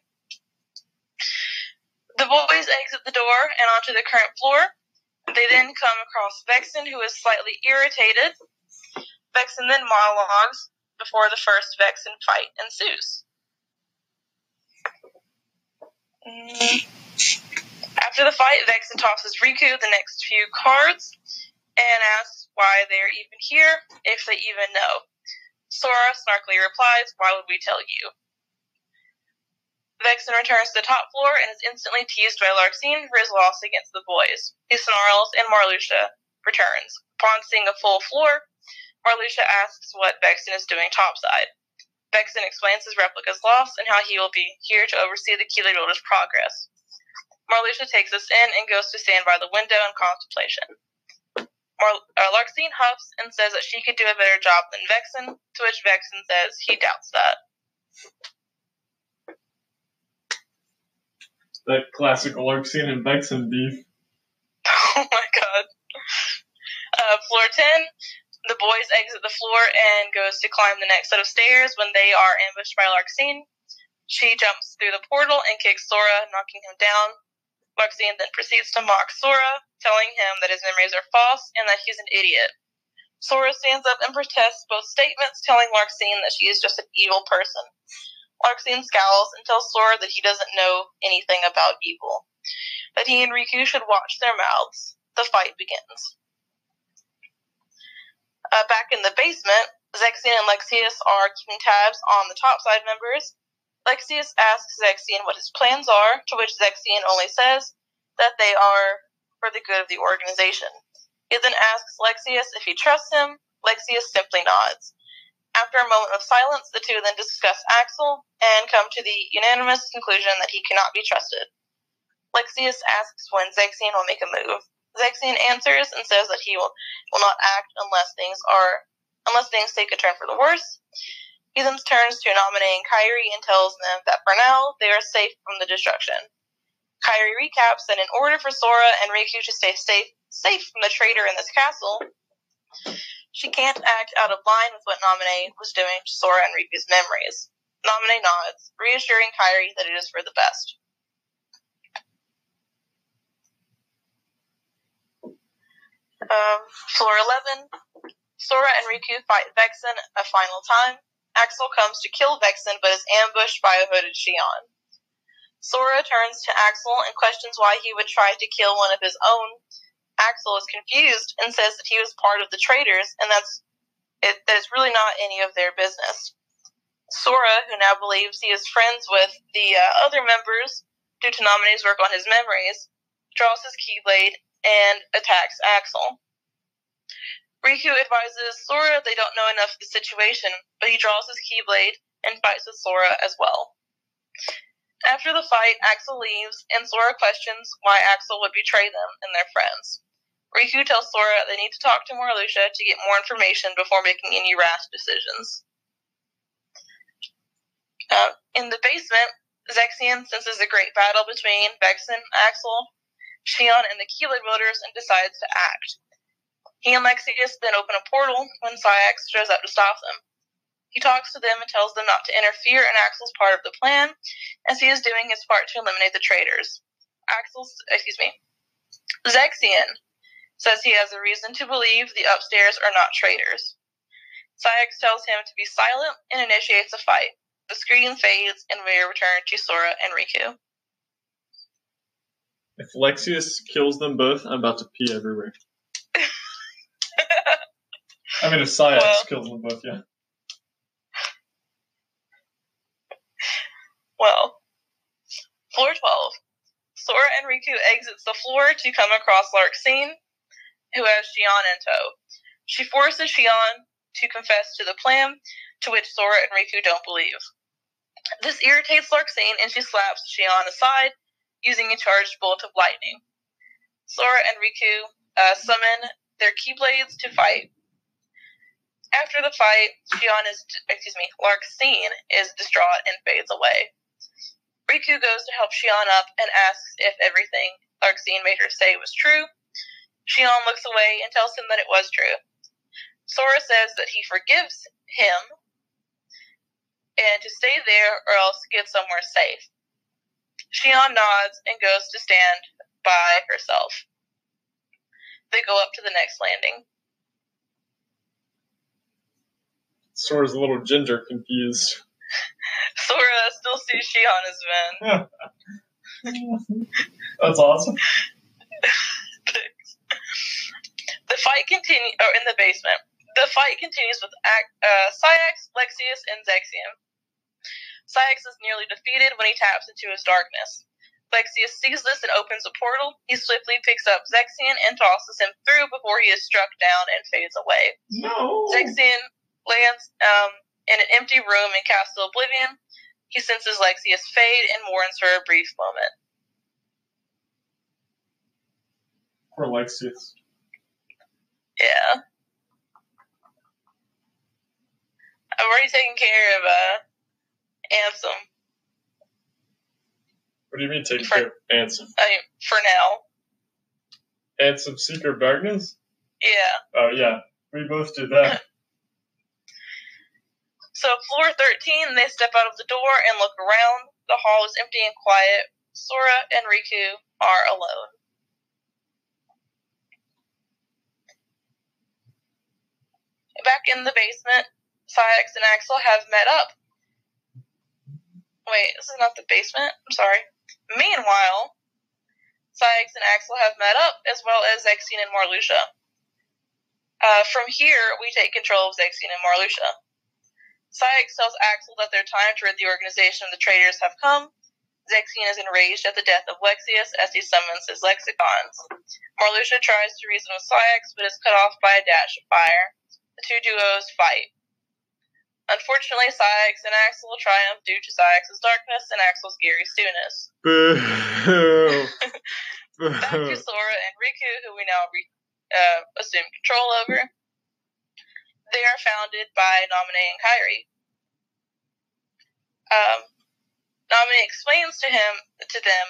The boys exit the door and onto the current floor. They then come across Vexen, who is slightly irritated. Vexen then monologues before the first Vexen fight ensues. Mm. After the fight, Vexen tosses Riku the next few cards and asks why they are even here, if they even know. Sora snarkily replies, Why would we tell you? Vexen returns to the top floor and is instantly teased by Larxene for his loss against the boys. He snarls and Marluxia returns. Upon seeing a full floor, Marluxia asks what Vexen is doing topside. Vexen explains his replica's loss and how he will be here to oversee the Keeler Builder's progress. Marluxia takes us in and goes to stand by the window in contemplation. Mar- uh, Larxene huffs and says that she could do a better job than Vexen, to which Vexen says he doubts that. That classic Larxene and Vexen beef. Oh my god. Uh, floor 10, the boys exit the floor and goes to climb the next set of stairs when they are ambushed by Larxene. She jumps through the portal and kicks Sora, knocking him down. Larxene then proceeds to mock Sora, telling him that his memories are false and that he's an idiot. Sora stands up and protests both statements, telling Larxene that she is just an evil person. Larxene scowls and tells Sora that he doesn't know anything about evil, that he and Riku should watch their mouths. The fight begins. Uh, back in the basement, Zexion and Lexaeus are keeping tabs on the topside members. Lexaeus asks Zexion what his plans are, to which Zexion only says that they are for the good of the organization. He then asks Lexaeus if he trusts him. Lexaeus simply nods. After a moment of silence, the two then discuss Axel and come to the unanimous conclusion that he cannot be trusted. Lexaeus asks when Zexion will make a move. Zexion answers and says that he will, will not act unless things are unless things take a turn for the worse. He then turns to and Kairi and tells them that for now they are safe from the destruction. Kairi recaps that in order for Sora and Riku to stay safe safe from the traitor in this castle, she can't act out of line with what Naminé was doing to Sora and Riku's memories. Naminé nods, reassuring Kairi that it is for the best. Um, floor 11. Sora and Riku fight Vexen a final time. Axel comes to kill Vexen but is ambushed by a hooded Xion. Sora turns to Axel and questions why he would try to kill one of his own. Axel is confused and says that he was part of the traitors and that's it, that it's really not any of their business. Sora, who now believes he is friends with the uh, other members due to Naminé's work on his memories, draws his Keyblade and attacks Axel. Riku advises Sora they don't know enough of the situation, but he draws his Keyblade and fights with Sora as well. After the fight, Axel leaves, and Sora questions why Axel would betray them and their friends. Riku tells Sora they need to talk to Marluxia to get more information before making any rash decisions. Uh, in the basement, Zexion senses a great battle between Vexen, Axel, Xion, and the Keeler Builders and decides to act. He and Lexaeus then open a portal when Saïx shows up to stop them. He talks to them and tells them not to interfere in Axel's part of the plan, as he is doing his part to eliminate the traitors. Axel's, excuse me, Zexion says he has a reason to believe the upstairs are not traitors. Saïx tells him to be silent and initiates a fight. The screen fades and we return to Sora and Riku. If Lexaeus kills them both, I'm about to pee everywhere. I mean, if Saïx Well- kills them both, yeah. Well, floor 12. Sora and Riku exits the floor to come across Larxene, who has Xion in tow. She forces Xion to confess to the plan, to which Sora and Riku don't believe. This irritates Larxene, and she slaps Xion aside, using a charged bolt of lightning. Sora and Riku uh, summon their Keyblades to fight. After the fight, Xion is, excuse me, Larxene is distraught and fades away. Riku goes to help Xion up and asks if everything Larxene made her say was true. Xion looks away and tells him that it was true. Sora says that he forgives him and to stay there or else get somewhere safe. Xion nods and goes to stand by herself. They go up to the next landing. Sora's a little ginger confused. Sora still sees Xion as Ven. That's awesome. The fight continues, or in the basement. The fight continues with uh, Lexaeus, and Zexion. Saïx is nearly defeated when he taps into his darkness. Lexaeus sees this and opens a portal. He swiftly picks up Zexion and tosses him through before he is struck down and fades away. No. Zexion lands um, In an empty room in Castle Oblivion, he senses Lexaeus fade and mourns for a brief moment. Poor Lexaeus. Yeah. I've already taken care of uh, Ansem. What do you mean take For- care of Ansem? I mean, for now. Ansem Seeker Darkness? Yeah. Oh yeah. We both did that. So, floor 13, they step out of the door and look around. The hall is empty and quiet. Sora and Riku are alone. Back in the basement, Saïx and Axel have met up. Wait, this is not the basement. I'm sorry. Meanwhile, Saïx and Axel have met up, as well as Zexion and Marluxia. Uh, from here, we take control of Zexion and Marluxia. Saïx tells Axel that their time to rid the organization of the traitors have come. Zexion is enraged at the death of Lexaeus as he summons his lexicons. Marluxia tries to reason with Saïx, but is cut off by a dash of fire. The two duos fight. Unfortunately, Saïx and Axel triumph due to Saïx's darkness and Axel's Gary Stunis. Boo. Back to Sora and Riku, who we now re- uh, assume control over. They are founded by Naminé and Kairi. Um, Naminé explains to him to them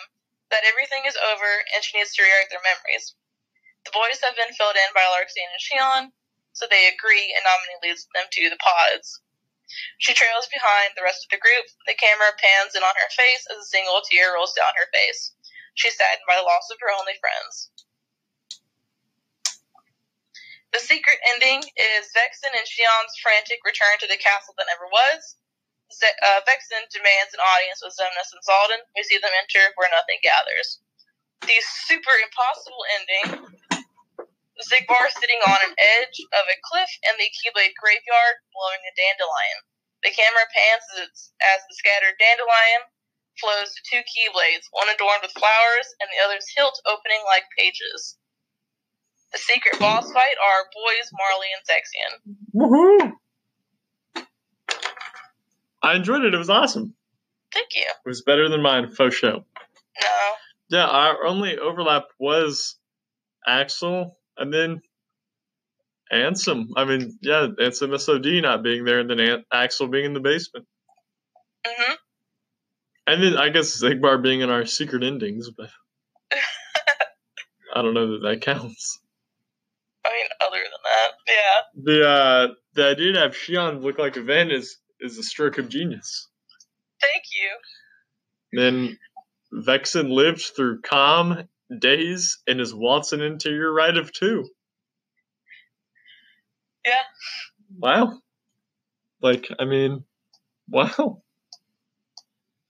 that everything is over and she needs to rewrite their memories. The boys have been filled in by Larxene and Xion, so they agree, and Naminé leads them to the pods. She trails behind the rest of the group. The camera pans in on her face as a single tear rolls down her face. She's saddened by the loss of her only friends. The secret ending is Vexen and Xion's frantic return to the castle that never was. Uh, Vexen demands an audience with Xemnas and Xaldin. We see them enter where nothing gathers. The super impossible ending Xigbar sitting on an edge of a cliff in the Keyblade graveyard blowing a dandelion. The camera pans as, it's, as the scattered dandelion flows to two Keyblades, one adorned with flowers and the other's hilt opening like pages. The secret boss fight are boys Marley and Zexion. Woohoo! I enjoyed it. It was awesome. Thank you. It was better than mine, faux show. No. Yeah, our only overlap was Axel and then Ansem. I mean, yeah, Ansem SOD not being there and then An- Axel being in the basement. hmm And then I guess Xigbar being in our secret endings, but I don't know that that counts. I mean, other than that, yeah. The uh, the idea to have Xion look like a van is is a stroke of genius. Thank you. Then Vexen lived through CoM days and is Watson into your right of two. Yeah. Wow. Like, I mean, wow.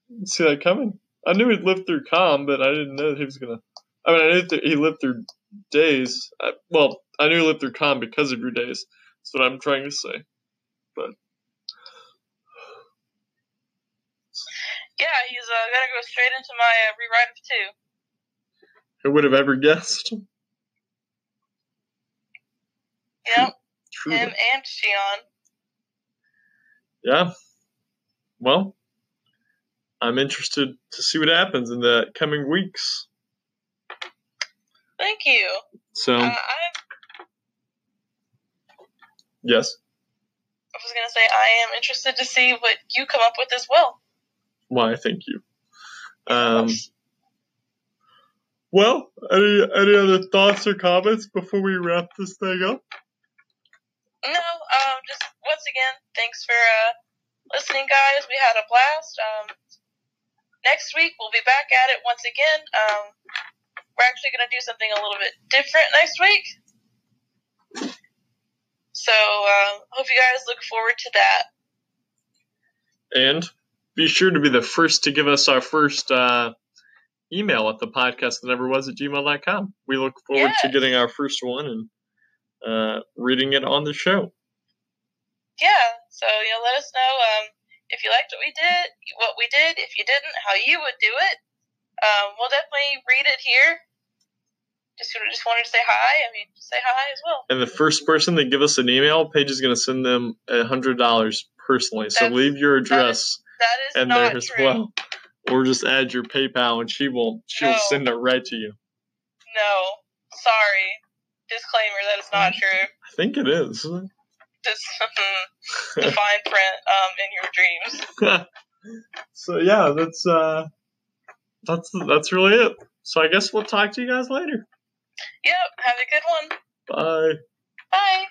Didn't see that coming. I knew he'd lived through CoM, but I didn't know that he was gonna. I mean, I knew that he lived through days. I, well, I knew he lived through calm because of your days. That's what I'm trying to say. But yeah, he's uh, gonna go straight into my uh, rewrite of two. Who would have ever guessed? Yep, Truly. him and Xion. Yeah. Well, I'm interested to see what happens in the coming weeks. Thank you. So, Uh, yes. I was gonna say I am interested to see what you come up with as well. Why, thank you. Um, well, any, any other thoughts or comments before we wrap this thing up? No, um, just once again, thanks for uh, listening, guys. We had a blast. Um, next week we'll be back at it once again. Um, we're actually going to do something a little bit different next week. So, uh, hope you guys look forward to that. And be sure to be the first to give us our first uh, email at the podcast that never was at gmail.com. We look forward to getting our first one and uh, reading it on the show. Yeah, so you know, let us know um, if you liked what we did, what we did. If you didn't, how you would do it. Um, we'll definitely read it here. Just just wanted to say hi. I mean, say hi as well. And the first person that give us an email, Paige is going to send them a hundred dollars personally. So leave your address That is in not there as true. well. Or just add your PayPal and she will she'll No. send it right to you. No, sorry. Disclaimer: that is not true. I think it is. Just the fine print um, in your dreams. so yeah, that's uh that's that's really it. So I guess we'll talk to you guys later. Yep. Have a good one. Bye. Bye.